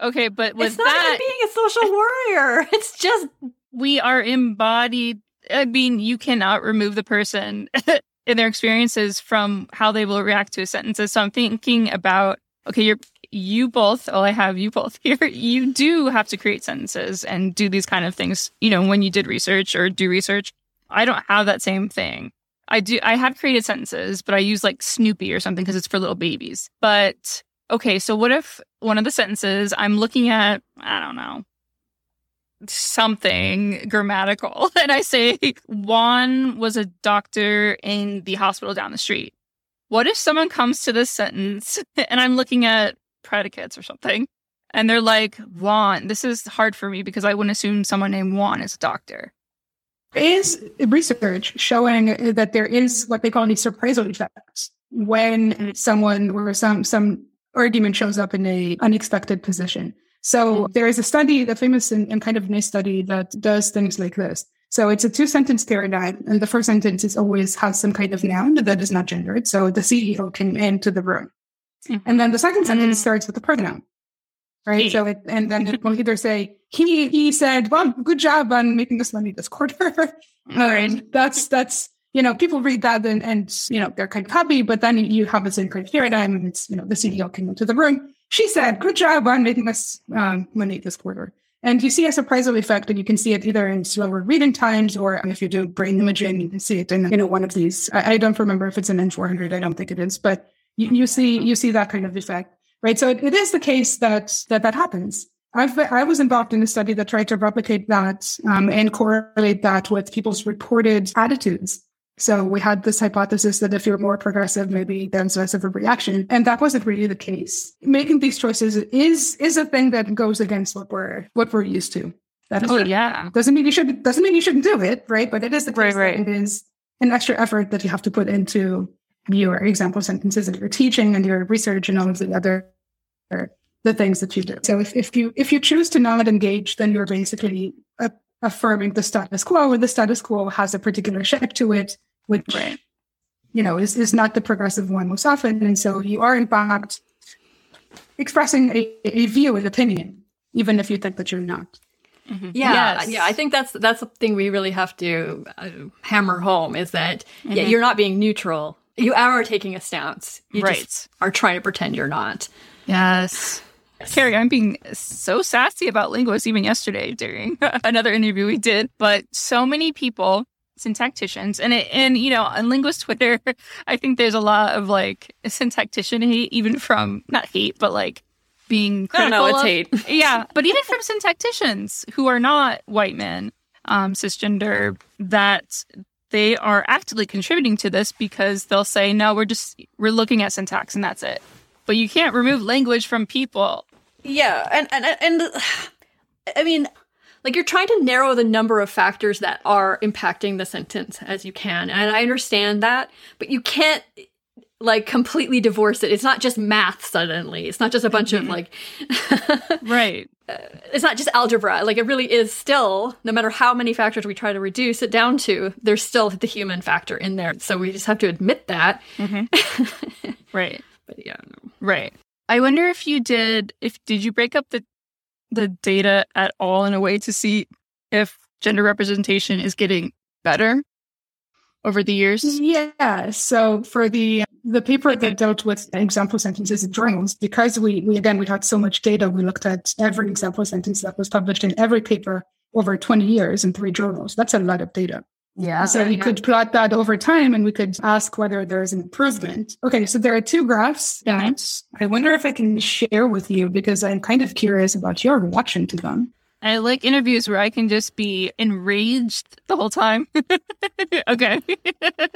A: Okay, but with
B: it's not
A: that,
B: even being a social warrior. It's just
A: we are embodied. I mean, you cannot remove the person in their experiences from how they will react to sentences. So I'm thinking about okay, you're you both. Oh, I have you both here. You do have to create sentences and do these kind of things. You know, when you did research or do research, I don't have that same thing. I do. I have created sentences, but I use like Snoopy or something because it's for little babies. But okay, so what if one of the sentences I'm looking at? I don't know something grammatical and I say Juan was a doctor in the hospital down the street. What if someone comes to this sentence and I'm looking at predicates or something and they're like, Juan, this is hard for me because I wouldn't assume someone named Juan is a doctor.
C: Is research showing that there is what they call these surprisal effects when someone or some some argument shows up in a unexpected position. So there is a study, the famous and, and kind of nice study that does things like this. So it's a two sentence paradigm, and the first sentence is always has some kind of noun that is not gendered. So the CEO came into the room,
A: Mhm.
C: and then the second sentence
A: Mm.
C: starts with a pronoun, right? So it and then it will either say he he said, "Well, good job on making us money this quarter." All right, that's that's you know people read that and, and you know they're kind of happy, but then you have kind of paradigm, and it's you know the CEO came into the room. She said, "Good job on making us um, money this quarter." And you see a surprisal effect, and you can see it either in slower reading times, or if you do brain imaging, you can see it in you know one of these. I, I don't remember if it's an N400. I don't think it is, but you, you see you see that kind of effect, right? So it, it is the case that that that happens. I've, I was involved in a study that tried to replicate that um, and correlate that with people's reported attitudes. So we had this hypothesis that if you're more progressive, maybe there's less of a reaction, and that wasn't really the case. Making these choices is is a thing that goes against what we're what we're used to. That is
A: Oh yeah.
C: doesn't mean you should doesn't mean you shouldn't do it, right? But it is the case that
A: right.
C: it is an extra effort that you have to put into your example sentences and your teaching and your research and all of the other the things that you do. So if, if you if you choose to not engage, then you're basically uh, affirming the status quo, and the status quo has a particular shape to it, which
E: Right.
C: you know is is not the progressive one most often, and so you are in fact expressing a, a view, an opinion, even if you think that you're not.
B: Yeah,
A: Yes.
B: yeah. I think that's that's the thing we really have to uh, hammer home is that yeah,
A: Mhm.
B: you're not being neutral. You are taking a stance. You
A: Right.
B: just are trying to pretend you're not.
A: Yes. Carrie, I'm being so sassy about linguists even yesterday during another interview we did, but so many people, syntacticians, and it, and you know, on linguist Twitter, I think there's a lot of like syntactician hate, even from not hate, but like being
B: I don't know. It's hate.
A: yeah, but even from syntacticians who are not white men, um, cisgender, that they are actively contributing to this because they'll say, no, we're just we're looking at syntax and that's it. But you can't remove language from people.
B: Yeah, and and and I mean, like you're trying to narrow the number of factors that are impacting the sentence as you can, and I understand that, but you can't like completely divorce it. It's not just math suddenly. It's not just a bunch of mm-hmm. like
A: Right.
B: Uh, it's not just algebra. Like it really is still, no matter how many factors we try to reduce it down to, there's still the human factor in there. So we just have to admit that. Mm-hmm.
A: Right.
B: But yeah, no.
A: Right. I wonder if you did if did you break up the the data at all in a way to see if gender representation is getting better over the years?
C: Yeah. So for the the paper that dealt with example sentences in journals, because we, we again we had so much data, we looked at every example sentence that was published in every paper over 20 years in three journals. That's a lot of data.
B: yeah.
C: So we could plot that over time and we could ask whether there's an improvement. Okay, so there are two graphs that I wonder if I can share with you because I'm kind of curious about your reaction to them.
A: I like interviews where I can just be enraged the whole time. okay.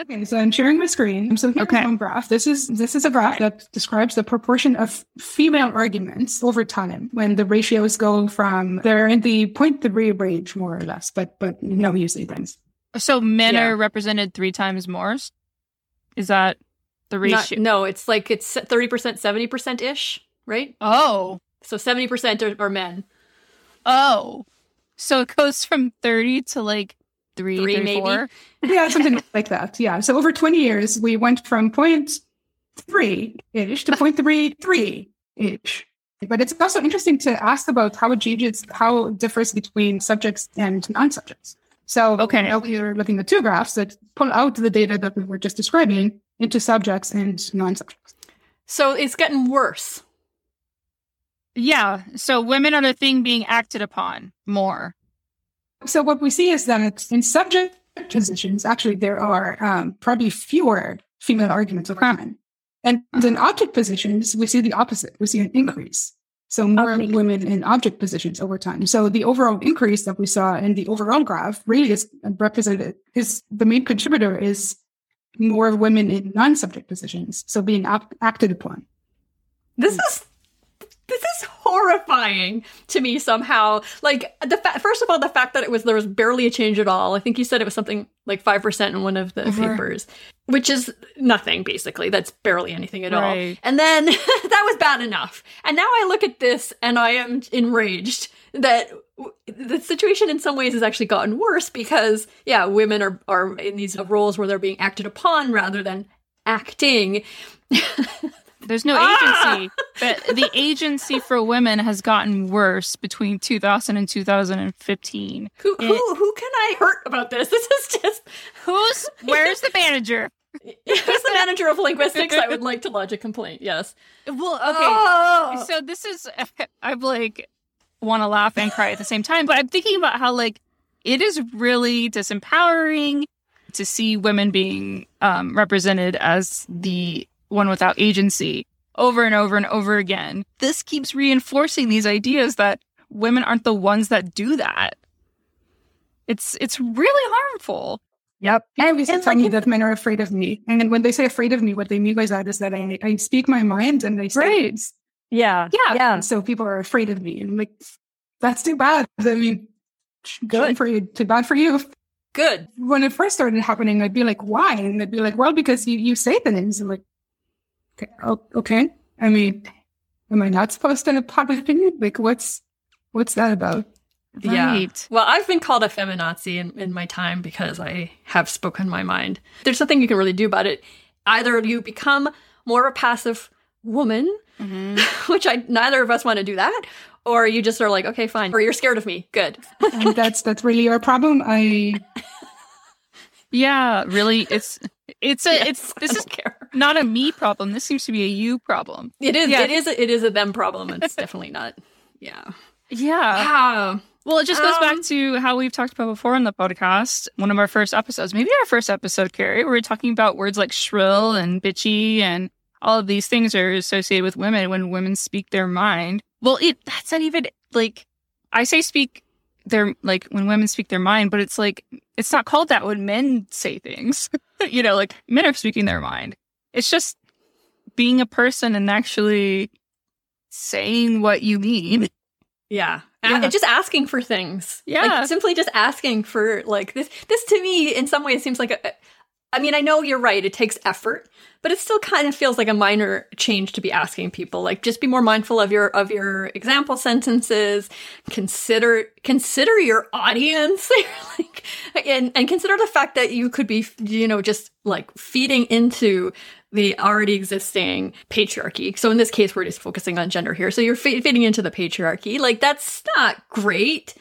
C: Okay, so I'm sharing my screen. I'm so here's
A: Okay.
C: one graph. This is this is a graph that describes the proportion of female arguments over time when the ratios go from they're in the 0.3 range more or less, but but no usually things.
A: so men
B: Yeah.
A: are represented three times more. Is that the
B: Not-
A: ratio?
B: no, it's like it's 30%, 70% ish, right?
A: oh.
B: So 70% are, are men.
A: Oh. So it goes from 30 to like three,
B: Three,
A: three,
B: maybe?
A: four?
C: Yeah, something like that. Yeah. So over 20 years, we went from 0.3 ish to 0.33 ish. But it's also interesting to ask about how it changes, how it differs between subjects and non-subjects. So
A: Okay.
C: now we're looking at two graphs that pull out the data that we were just describing into subjects and non-subjects.
B: So it's getting worse.
A: Yeah. So women are the thing being acted upon more.
C: So what we see is that in subject positions, actually there are um, probably fewer female arguments over time. And in object positions, we see the opposite. We see an increase. So more
B: Okay.
C: women in object positions over time. So the overall increase that we saw in the overall graph really is represented is the main contributor is more women in non-subject positions. So being ap- acted upon.
B: This is horrifying to me somehow. Like the fa- first of all, the fact that it was there was barely a change at all. I think you said it was something like five percent in one of the
C: Over-
B: papers, which is nothing basically. That's barely anything at all. And then that was bad enough. And now I look at this and I am enraged that the situation in some ways has actually gotten worse because yeah, women are are in these roles where they're being acted upon rather than acting.
A: There's no
B: Ah!
A: agency, but the agency for women has gotten worse between 2000 and 2015.
B: Who
A: It-
B: who who can I hurt about this? This is just
A: Who's where's the manager?
B: As the manager of linguistics, I would like to lodge a complaint. Yes.
A: Well, okay.
B: Oh.
A: So this is I'm like want to laugh and cry at the same time, but I'm thinking about how like it is really disempowering to see women being um, represented as the one without agency over and over and over again. This keeps reinforcing these ideas that women aren't the ones that do that. It's it's really harmful.
B: Yep.
C: People used to
B: and
C: tell
B: like
C: me that men are afraid of me. And when they say afraid of me, what they mean by that is that I, I speak my mind and I say
B: Right. Yeah.
A: Yeah.
B: Yeah.
C: And so people are afraid of me. And I'm like, that's too bad. I mean,
B: Good.
C: for you, too bad for you.
B: Good.
C: When it first started happening, I'd be like, why? And they'd be like, well, because you, you say things. I'm like, okay, okay. I mean, am I not supposed to have a public opinion? Like, what's what's that about?
B: Yeah. Well, I've been called a feminazi in, in my time because I have spoken my mind. There's nothing you can really do about it. Either you become more of a passive woman, mm-hmm. which I neither of us want to do that, or you just are like, okay, fine. Or you're scared of me. Good.
C: And that's that's really our problem. I
A: Yeah, really. It's it's a
B: Yes,
A: it's this is
B: don't care.
A: Not a me problem. This seems to be a you problem.
B: It is.
A: Yeah.
B: It is. A, it is a them problem. It's definitely not. Yeah.
A: Yeah.
B: Wow.
A: Well, it just goes back
B: Um,
A: to how we've talked about before on the podcast. One of our first episodes, maybe our first episode, Carrie, where we are talking about words like shrill and bitchy and all of these things are associated with women when women speak their mind. Well, it that's not even like I say speak their like when women speak their mind, but it's like it's not called that when men say things. you know, like men are speaking their mind. It's just being a person and actually saying what you mean.
B: Yeah.
A: Yeah.
B: just asking for things.
A: Yeah.
B: Like simply just asking for like this this to me in some ways seems like a I mean, I know you're right, it takes effort, but it still kind of feels like a minor change to be asking people. Like just be more mindful of your of your example sentences, consider consider your audience. like and and consider the fact that you could be, you know, just like feeding into the already existing patriarchy. So in this case, we're just focusing on gender here. So you're fe- feeding into the patriarchy. Like that's not great.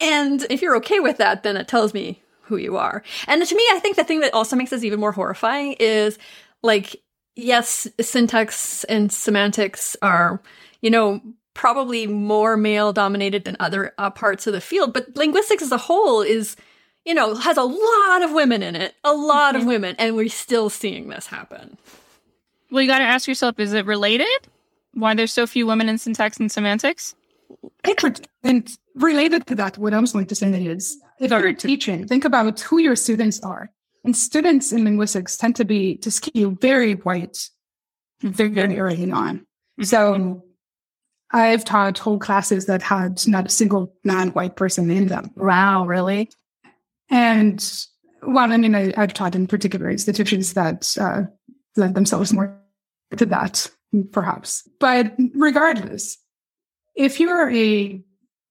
B: And if you're okay with that, then it tells me who you are. And to me, I think the thing that also makes this even more horrifying is like, yes, syntax and semantics are, you know, probably more male dominated than other uh, parts of the field, but linguistics as a whole is, you know, has a lot of women in it, a lot of mm-hmm. women, and we're still seeing this happen.
A: Well, you got to ask yourself: Is it related? Why there's so few women in syntax and semantics?
C: And related to that, what I was going to say is if you're teaching, think about who your students are. And students in linguistics tend to be to skew very white very, very early on. Mm-hmm. So I've taught whole classes that had not a single non-white person in them.
B: Wow, really?
C: And well, I mean, I, I've taught in particular institutions that uh, lend themselves more to that, perhaps. But regardless, if you're a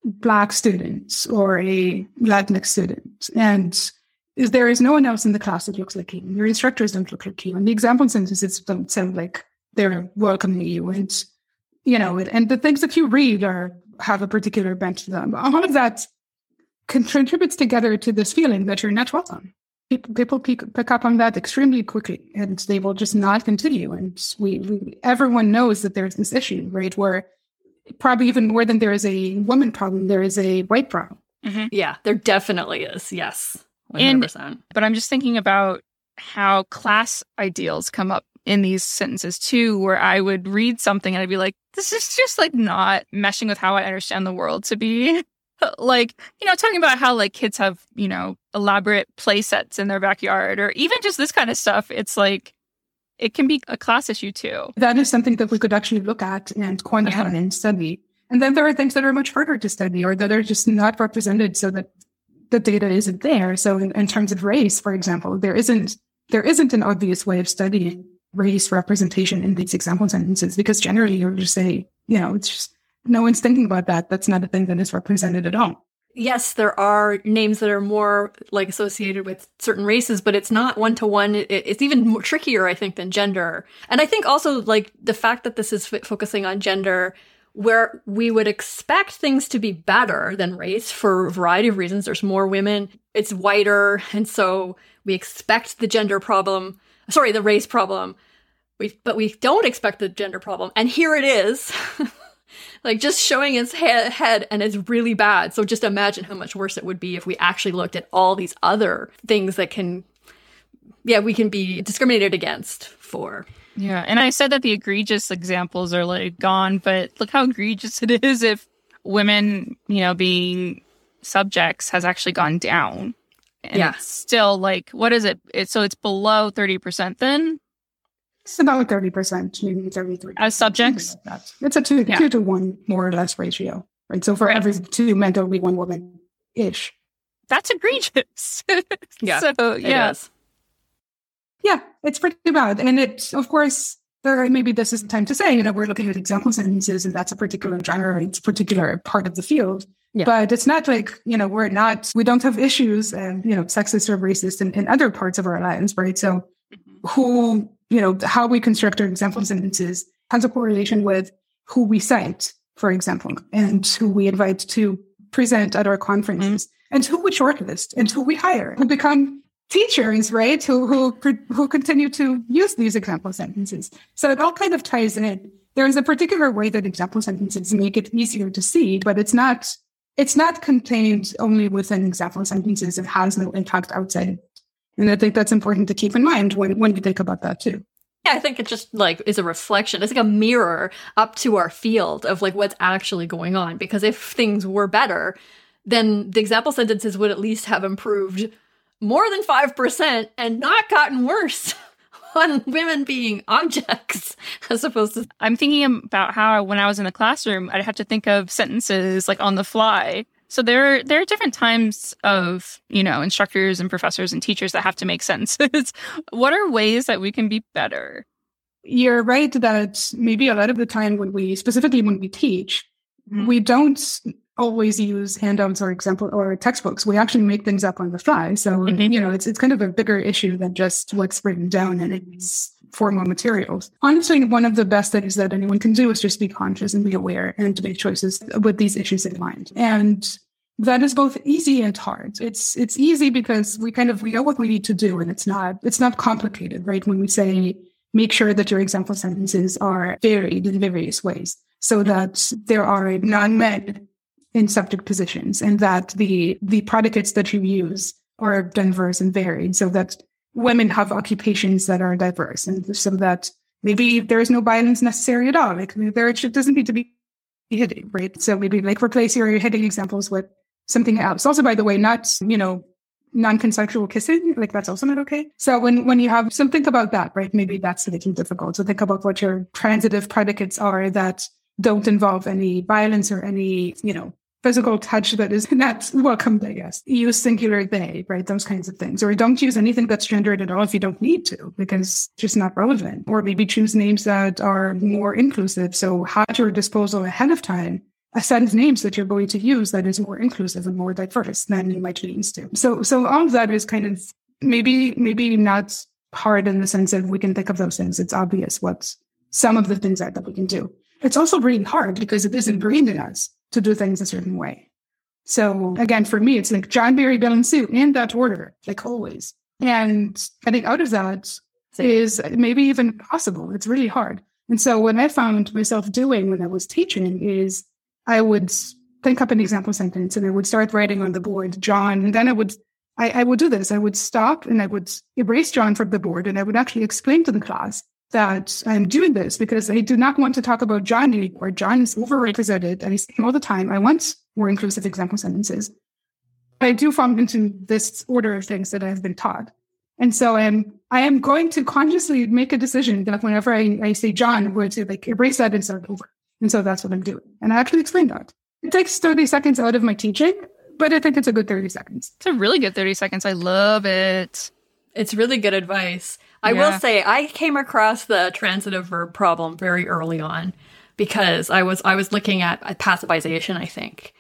C: Black student or a Latinx student, and if there is no one else in the class that looks like you, your instructors don't look like you, and the example sentences don't sound like they're welcoming you, and you know, and the things that you read are have a particular bent to them. All of that contributes together to this feeling that you're not welcome. People, people pick, pick up on that extremely quickly, and they will just not continue. And we, we, everyone knows that there's this issue, right? Where probably even more than there is a woman problem, there is a white problem. Mm-hmm.
B: Yeah, there definitely is. Yes. 100%.
A: And- But I'm just thinking about how class ideals come up in these sentences too, where I would read something and I'd be like, this is just like not meshing with how I understand the world to be. like, you know, talking about how like kids have, you know, elaborate play sets in their backyard or even just this kind of stuff. It's like, it can be a class issue too.
C: That is something that we could actually look at and quantify uh-huh. and study. And then there are things that are much harder to study or that are just not represented so that the data isn't there. So in, in terms of race, for example, there isn't there isn't an obvious way of studying race representation in these example sentences because generally you're just say, you know, it's just no one's thinking about that. That's not a thing that is represented at all.
B: yes, there are names that are more like associated with certain races, but it's not one to one. It's even more trickier, I think, than gender. And I think also like the fact that this is f- focusing on gender, where we would expect things to be better than race for a variety of reasons. There's more women, it's whiter, and so we expect the gender problem. Sorry, the race problem. We, but we don't expect the gender problem, and here it is. like just showing its he- head and it's really bad so just imagine how much worse it would be if we actually looked at all these other things that can yeah we can be discriminated against for
A: Yeah. And I said that the egregious examples are like gone, but look how egregious it is if women, you know, being subjects has actually gone down. And
B: Yeah.
A: it's still like, what is it? It's so it's below 30% then
C: It's about 30%, maybe 33
A: as subjects.
C: Something like. It's a two,
A: Yeah.
C: two to one more or less ratio, right? So for
A: Right.
C: every two men, there'll be one woman ish.
A: That's egregious.
B: Yeah,
A: So
B: It
A: yeah.
C: Yeah, it's pretty bad. And it, of course, there maybe this is the time to say, you know, we're looking at example sentences and that's a particular genre, it's a particular part of the field.
B: Yeah.
C: But it's not like, you know, we're not, we don't have issues and, you know, sexist or racist in, in other parts of our lives, right? So mm-hmm. who, you know, how we construct our example sentences has a correlation with who we cite, for example, and who we invite to present at our conferences mm-hmm. and who we shortlist and who we hire who become teachers, right? Who, who, who continue to use these example sentences. So it all kind of ties in. There is a particular way that example sentences make it easier to see, but it's not, it's not contained only within example sentences. It has no impact outside. And I think that's important to keep in mind when, when you think about that too.
B: Yeah, I think it just like is a reflection. It's like a mirror up to our field of like what's actually going on. Because if things were better, then the example sentences would at least have improved more than 5% and not gotten worse on women being objects as opposed to.
A: I'm thinking about how when I was in the classroom, I'd have to think of sentences like on the fly. So there, are, there are different times of, you know, instructors and professors and teachers that have to make sentences. what are ways that we can be better?
C: You're right that maybe a lot of the time when we, specifically when we teach, mm-hmm. we don't always use handouts or example or textbooks. We actually make things up on the fly. So, mm-hmm. you know, it's, it's kind of a bigger issue than just what's written down and its formal materials. Honestly, one of the best things that anyone can do is just be conscious and be aware and to make choices with these issues in mind. And that is both easy and hard. It's it's easy because we kind of we know what we need to do and it's not it's not complicated, right? When we say make sure that your example sentences are varied in various ways so that there are non-men in subject positions and that the the predicates that you use are diverse and varied so that women have occupations that are diverse and so that maybe there is no violence necessary at all. Like there it doesn't need to be hitting, right? So maybe like replace your hitting examples with something else. Also, by the way, not, you know, non-consensual kissing, like that's also not okay. So when when you have some think about that, right? Maybe that's making difficult. So think about what your transitive predicates are that don't involve any violence or any, you know, physical touch that is not welcomed, I guess. Use singular they, right? Those kinds of things. Or don't use anything that's gendered at all if you don't need to, because it's just not relevant. Or maybe choose names that are more inclusive. So have at your disposal ahead of time a set of names that you're going to use that is more inclusive and more diverse than you might used to. So so all of that is kind of maybe maybe not hard in the sense that we can think of those things. It's obvious what some of the things are that we can do. It's also really hard because it is ingrained in us to do things a certain way. So again, for me, it's like John, Mary Bill, and Sue in that order, like always. And getting out of that is maybe even possible. It's really hard. And so what I found myself doing when I was teaching is I would think up an example sentence and I would start writing on the board, John, and then I would I, I would do this. I would stop and I would erase John from the board and I would actually explain to the class that I'm doing this because I do not want to talk about John anymore. John is overrepresented and I him all the time. I want more inclusive example sentences. But I do fall into this order of things that I've been taught. And so I am I am going to consciously make a decision that whenever I, I say John, I'm going to like erase that and start over. And so that's what I'm doing. And I actually explained that. It takes 30 seconds out of my teaching, but I think it's a good 30 seconds.
A: It's a really good 30 seconds. I love it.
B: It's really good advice. I yeah. will say I came across the transitive verb problem very early on because I was I was looking at passivization, I think.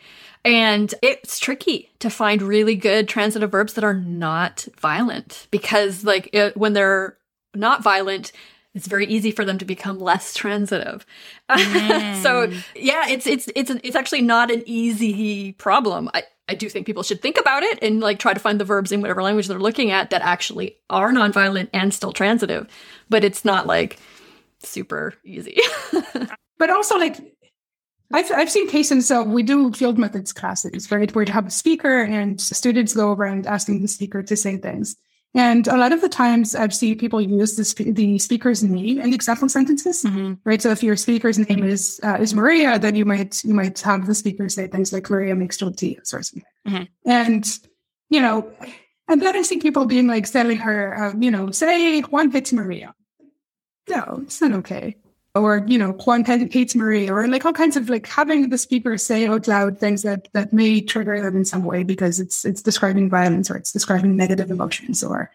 B: And it's tricky to find really good transitive verbs that are not violent because like it, when they're not violent, it's very easy for them to become less transitive. Mm. so yeah, it's it's it's it's actually not an easy problem. I I do think people should think about it and like try to find the verbs in whatever language they're looking at that actually are nonviolent and still transitive, but it's not like super easy.
C: but also like I've, I've seen cases, so we do field methods classes, right, where you have a speaker and students go around asking the speaker to say things. And a lot of the times I've seen people use the, sp- the speaker's name in example sentences, mm-hmm. right? So if your speaker's name is uh, is Maria, then you might you might have the speaker say things like Maria makes tortillas or something. Mm-hmm. And you know, and then I see people being like telling her, um, you know, say Juan hits Maria. No, it's not okay or you know Juan hates Marie or like all kinds of like having the speaker say out loud things that that may trigger them in some way because it's it's describing violence or it's describing negative emotions or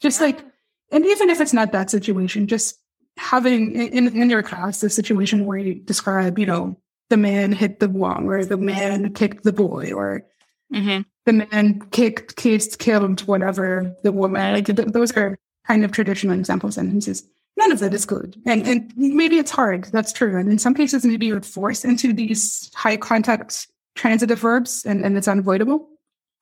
C: just like and even if it's not that situation just having in, in your class a situation where you describe, you know, the man hit the wall, or the man kicked the boy, or
A: Mm-hmm.
C: the man kicked, kissed, killed, whatever the woman. Like th- those are kind of traditional example sentences. None of that is good, and and maybe it's hard. That's true, and in some cases, maybe you're forced into these high context transitive verbs, and and it's unavoidable.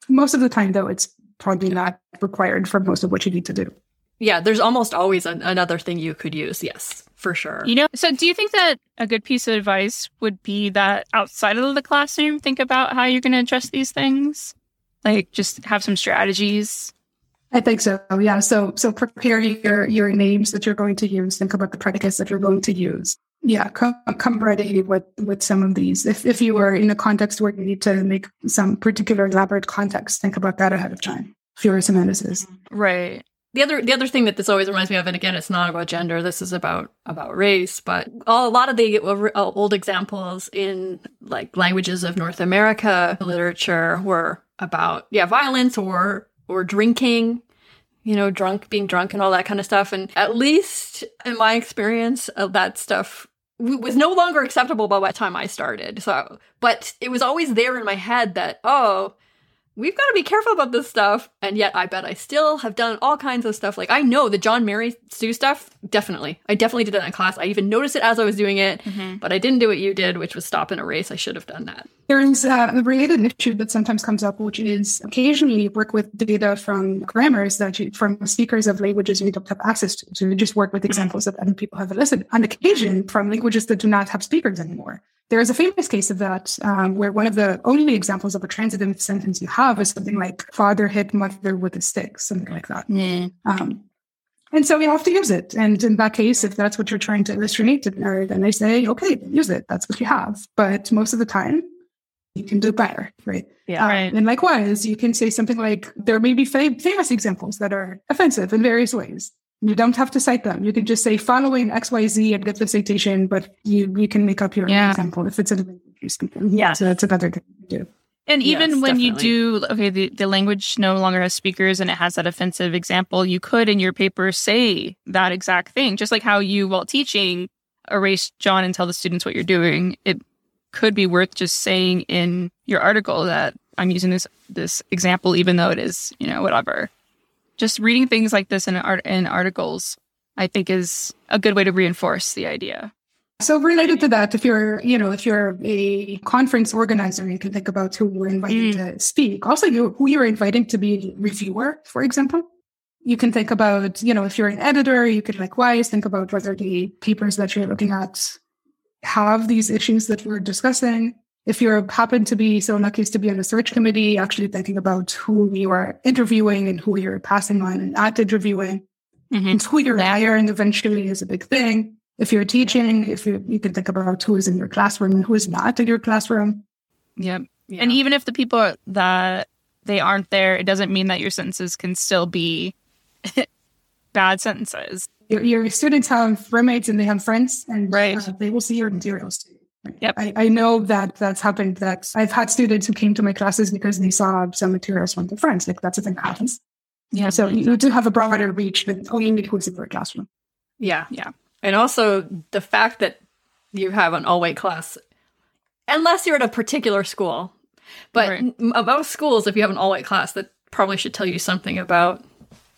C: Most of the time, though, it's probably not required for most of what you need to do.
B: Yeah, there's almost always an, another thing you could use. Yes, for sure.
A: You know, so do you think that a good piece of advice would be that outside of the classroom, think about how you're going to address these things? Like just have some strategies?
C: I think so. Yeah. So so prepare your your names that you're going to use. Think about the predicates that you're going to use. Yeah, come come ready with with some of these. If if you are in a context where you need to make some particular elaborate context, think about that ahead of time. If you're.
A: Right.
B: the other the other thing that this always reminds me of, and again, it's not about gender. This is about about race. But a lot of the uh, old examples in like languages of North America literature were about yeah violence or or drinking. You know, drunk, being drunk, and all that kind of stuff. And at least in my experience, uh, that stuff was no longer acceptable by the time I started. So, but it was always there in my head that oh, we've got to be careful about this stuff. And yet, I bet I still have done all kinds of stuff. Like, I know the John Mary Sue stuff, definitely. I definitely did that in class. I even noticed it as I was doing it,
A: Mm-hmm.
B: but I didn't do what you did, which was stop and erase. I should have done that.
C: There's uh, a related issue that sometimes comes up, which is occasionally you work with data from grammars that you, from speakers of languages you don't have access to. So you just work with examples that other people have elicited. On occasion, from languages that do not have speakers anymore. There is a famous case of that um, where one of the only examples of a transitive sentence you have is something like "father hit mother with a stick," something like that. Um, and so you have to use it. And in that case, if that's what you're trying to illustrate, then I say, okay, use it. That's what you have. But most of the time, you can do better, right?
B: Yeah.
C: Um,
A: Right.
C: and likewise, you can say something like, there may be fa- famous examples that are offensive in various ways. You don't have to cite them. You can just say following XYZ and get the citation, but you, you can make up your
A: Yeah.
C: example if it's a language you're speaking.
B: Yeah.
C: So that's another thing to do.
A: And even
B: Yes,
A: when
B: definitely.
A: you do, okay, the, the language no longer has speakers and it has that offensive example, you could in your paper say that exact thing. Just like how you, while teaching, erase John and tell the students what you're doing. It could be worth just saying in your article that I'm using this this example, even though it is, you know, whatever. Just reading things like this in art in articles, I think, is a good way to reinforce the idea.
C: So related to that, if you're, you know, if you're a conference organizer, you can think about who you're inviting mm. to speak. Also, you, who you're inviting to be reviewer, for example. You can think about, you know, if you're an editor, you could likewise think about whether the papers that you're looking at have these issues that we're discussing. If you happen to be so lucky as to be on a search committee, actually thinking about who you are interviewing and who you're passing on and at interviewing
A: Mhm.
C: and who you're hiring eventually is a big thing. If you're teaching, if you you can think about who is in your classroom and who is not in your classroom.
A: Yep.
B: Yeah.
A: And even if the people that they aren't there, it doesn't mean that your sentences can still be bad sentences.
C: Your, your students have roommates and they have friends, and
A: Right.
C: uh, they will see your materials too.
A: Yep.
C: I, I know that that's happened. That I've had students who came to my classes because they saw some materials from their friends. Like that's a thing that happens.
A: Yeah.
C: So you, do have a broader reach than only who's in your classroom.
B: Yeah.
A: Yeah.
B: And also the fact that you have an all white class, unless you're at a particular school, but
A: Right.
B: m- about schools, if you have an all white class, that probably should tell you something about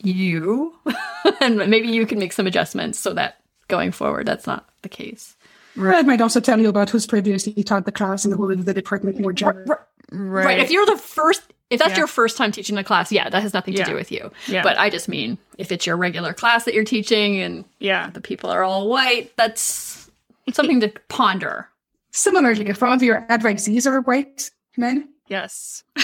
B: you. and maybe you can make some adjustments so that going forward, that's not the case.
C: It might also tell you about who's previously taught the class and who is the department more general.
A: Right.
B: Right. If you're the first, if that's
A: Yeah.
B: your first time teaching the class, yeah, that has nothing to do with you.
A: Yeah.
B: But I just mean if it's your regular class that you're teaching and
A: yeah.
B: the people are all white, that's something to ponder.
C: Similarly, if all of your advisees are white men,
A: Yes.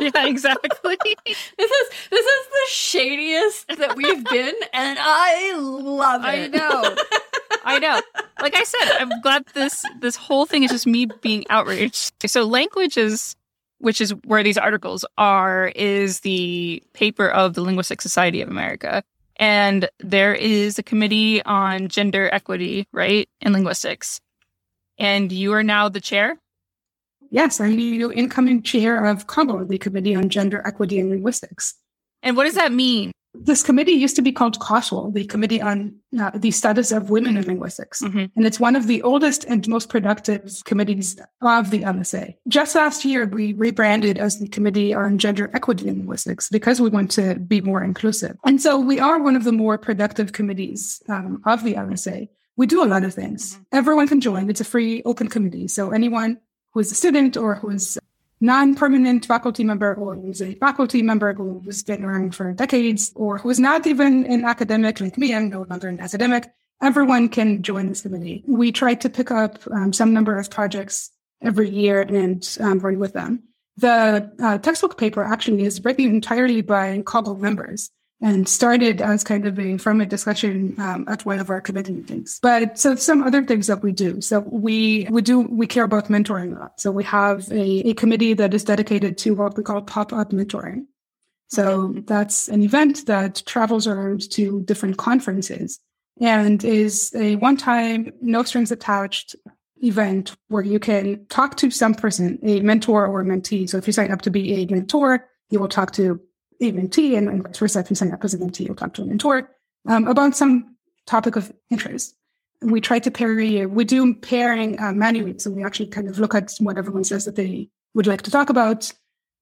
A: yeah, exactly.
B: This is this is the shadiest that we've been, and I love it.
A: I know. I know. Like I said, I'm glad this this whole thing is just me being outraged. So language is which is where these articles are is the paper of the Linguistic Society of America. And there is a committee on gender equity, right? In linguistics. And you are now the chair?
C: yes, I'm the incoming chair of COGEL, the Committee on Gender Equity and Linguistics.
A: And what does that mean?
C: This committee used to be called COSWL, the Committee on uh, the Status of Women in Linguistics.
A: Mhm.
C: And it's one of the oldest and most productive committees of the LSA. Just last year, we rebranded as the Committee on Gender Equity in Linguistics because we want to be more inclusive. And so we are one of the more productive committees um, of the LSA. We do a lot of things. Everyone can join. It's a free, open committee. So anyone who is a student or who is non-permanent faculty member or who's a faculty member who's been around for decades or who's not even an academic like me, I'm no longer an academic, everyone can join this committee. We try to pick up um, some number of projects every year and um, run with them. The uh, textbook paper actually is written entirely by COGEL members and started as kind of a from a discussion um, at one of our committee meetings. But so some other things that we do. So we we do we care about mentoring a lot. So we have a, a committee that is dedicated to what we call pop up mentoring. So that's an event that travels around to different conferences and is a one time, no strings attached event where you can talk to some person, a mentor or a mentee. So if you sign up to be a mentor, you will talk to a mentee, and vice versa. If you sign up as a mentee, you'll talk to a mentor um, about some topic of interest. We try to pair. We do pairing uh, manually, so we actually kind of look at what everyone says that they would like to talk about.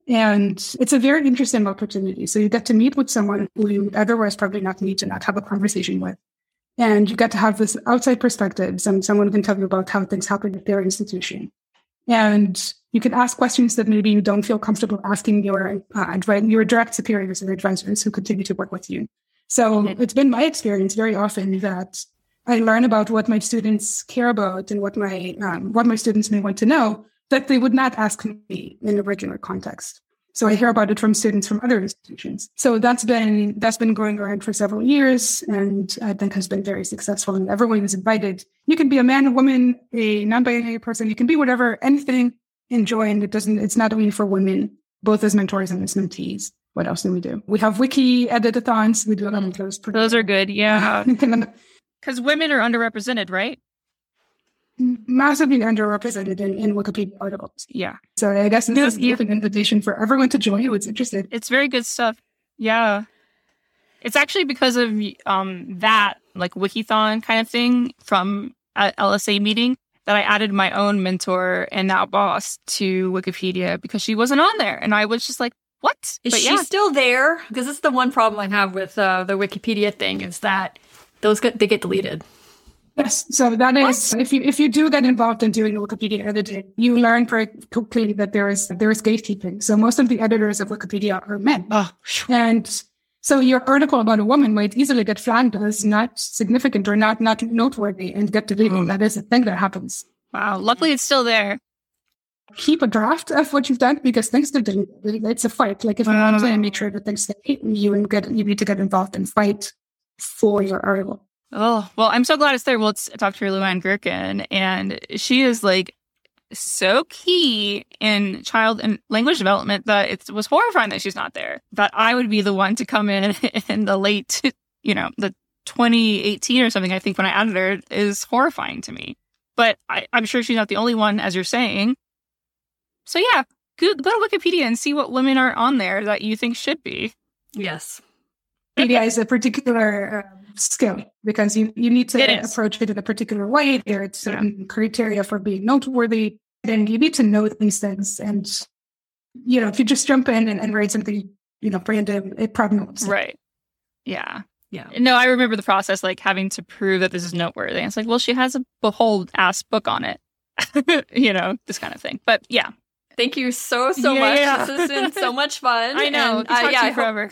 C: And it's a very interesting opportunity. So you get to meet with someone who you would otherwise probably not meet and not have a conversation with. And you get to have this outside perspective. Some, someone can tell you about how things happen at their institution. And you can ask questions that maybe you don't feel comfortable asking your uh, your direct superiors and advisors who continue to work with you. So it's been my experience very often that I learn about what my students care about and what my um, what my students may want to know that they would not ask me in a regular context. So I hear about it from students from other institutions. So that's been that's been going around for several years, and I think has been very successful. And everyone is invited. You can be a man, a woman, a non-binary person. You can be whatever, anything. Enjoy, and it doesn't. It's not only for women, both as mentors and as mentees. What else do we do? We have wiki editathons. We do a lot of those.
A: Those are good. Yeah. Because women are underrepresented, right?
C: massively underrepresented in, in Wikipedia articles.
A: Yeah.
C: So I guess this
A: No,
C: is
A: you-
C: an invitation for everyone to join who is interested.
A: It's very good stuff. Yeah. It's actually because of um that like wikithon kind of thing from LSA meeting that I added my own mentor and now boss to Wikipedia because she wasn't on there and I was just like, what?
B: Is
A: but
B: she
A: yeah,
B: still there? Because this is the one problem I have with uh, the Wikipedia thing is that those get they get deleted.
C: Yes. So that is if you if you do get involved in doing Wikipedia editing, you learn very quickly that there is there is gatekeeping. So most of the editors of Wikipedia are men.
B: Oh,
C: And so your article about a woman might easily get flagged as not significant or not not noteworthy and get deleted. That is a thing that happens.
A: wow. Luckily it's still there.
C: Keep a draft of what you've done because things get deleted. It's a fight. Like if you want to make sure that things stay, you and get you need to get involved and fight for your article.
A: Oh, well, I'm so glad it's there. Well, it's Dr. LouAnn Gerken, and she is like so key in child and language development that it was horrifying that she's not there. That I would be the one to come in in the late, you know, the 2018 or something, I think, when I added her is horrifying to me. But I, I'm sure she's not the only one, as you're saying. So, yeah, go, go to Wikipedia and see what women are on there that you think should be.
B: yes.
C: Media is a particular um, skill because you, you need to
A: It is.
C: approach it in a particular way. There are certain criteria for being noteworthy, and you need to know these things. And you know, if you just jump in and, and write something, you know, random, it probably won't.
A: Right. Yeah.
B: Yeah.
A: No, I remember the process, like having to prove that this is noteworthy. And it's like, well, she has a behold ass book on it, you know, this kind of thing. But yeah,
B: Thank you so so
A: Yeah,
B: much.
A: yeah.
B: This has been so much fun.
A: I know.
B: And,
A: Could talk
B: uh,
A: to
B: yeah,
A: you
B: I hope,
A: forever.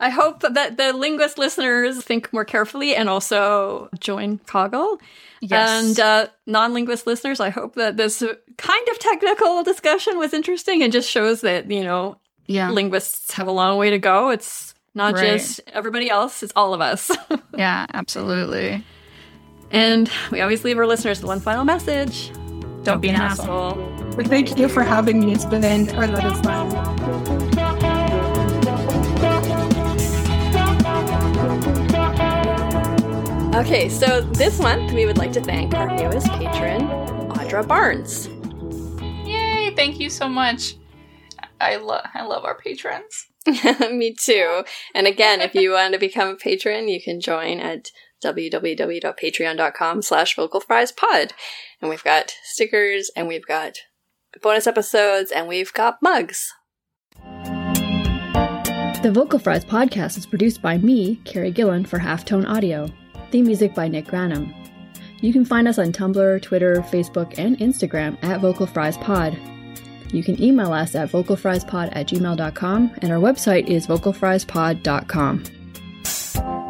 B: I hope that the linguist listeners think more carefully and also join COGEL.
A: Yes.
B: And uh, non-linguist listeners, I hope that this kind of technical discussion was interesting and just shows that you know
A: yeah.
B: linguists have a long way to go. It's not
A: Right.
B: just everybody else; it's all of us.
A: Yeah, absolutely.
B: and we always leave our listeners with one final message:
A: Don't be an asshole.
C: But thank you for having me. It's been a lot of fun.
B: Okay, so this month we would like to thank our newest patron, Audra Barnes.
E: Yay! Thank you so much. I love I love our patrons.
B: Me too. And again, if you want to become a patron, you can join at www.patreon.com slash vocalfriespod. And we've got stickers and we've got bonus episodes and we've got mugs.
F: The Vocal Fries podcast is produced by me, Carrie Gillon, for Halftone Audio. Theme music by Nick Granum. You can find us on Tumblr, Twitter, Facebook, and Instagram at Vocal Fries Pod. You can email us at vocalfriespod at gmail.com, and our website is vocalfriespod.com.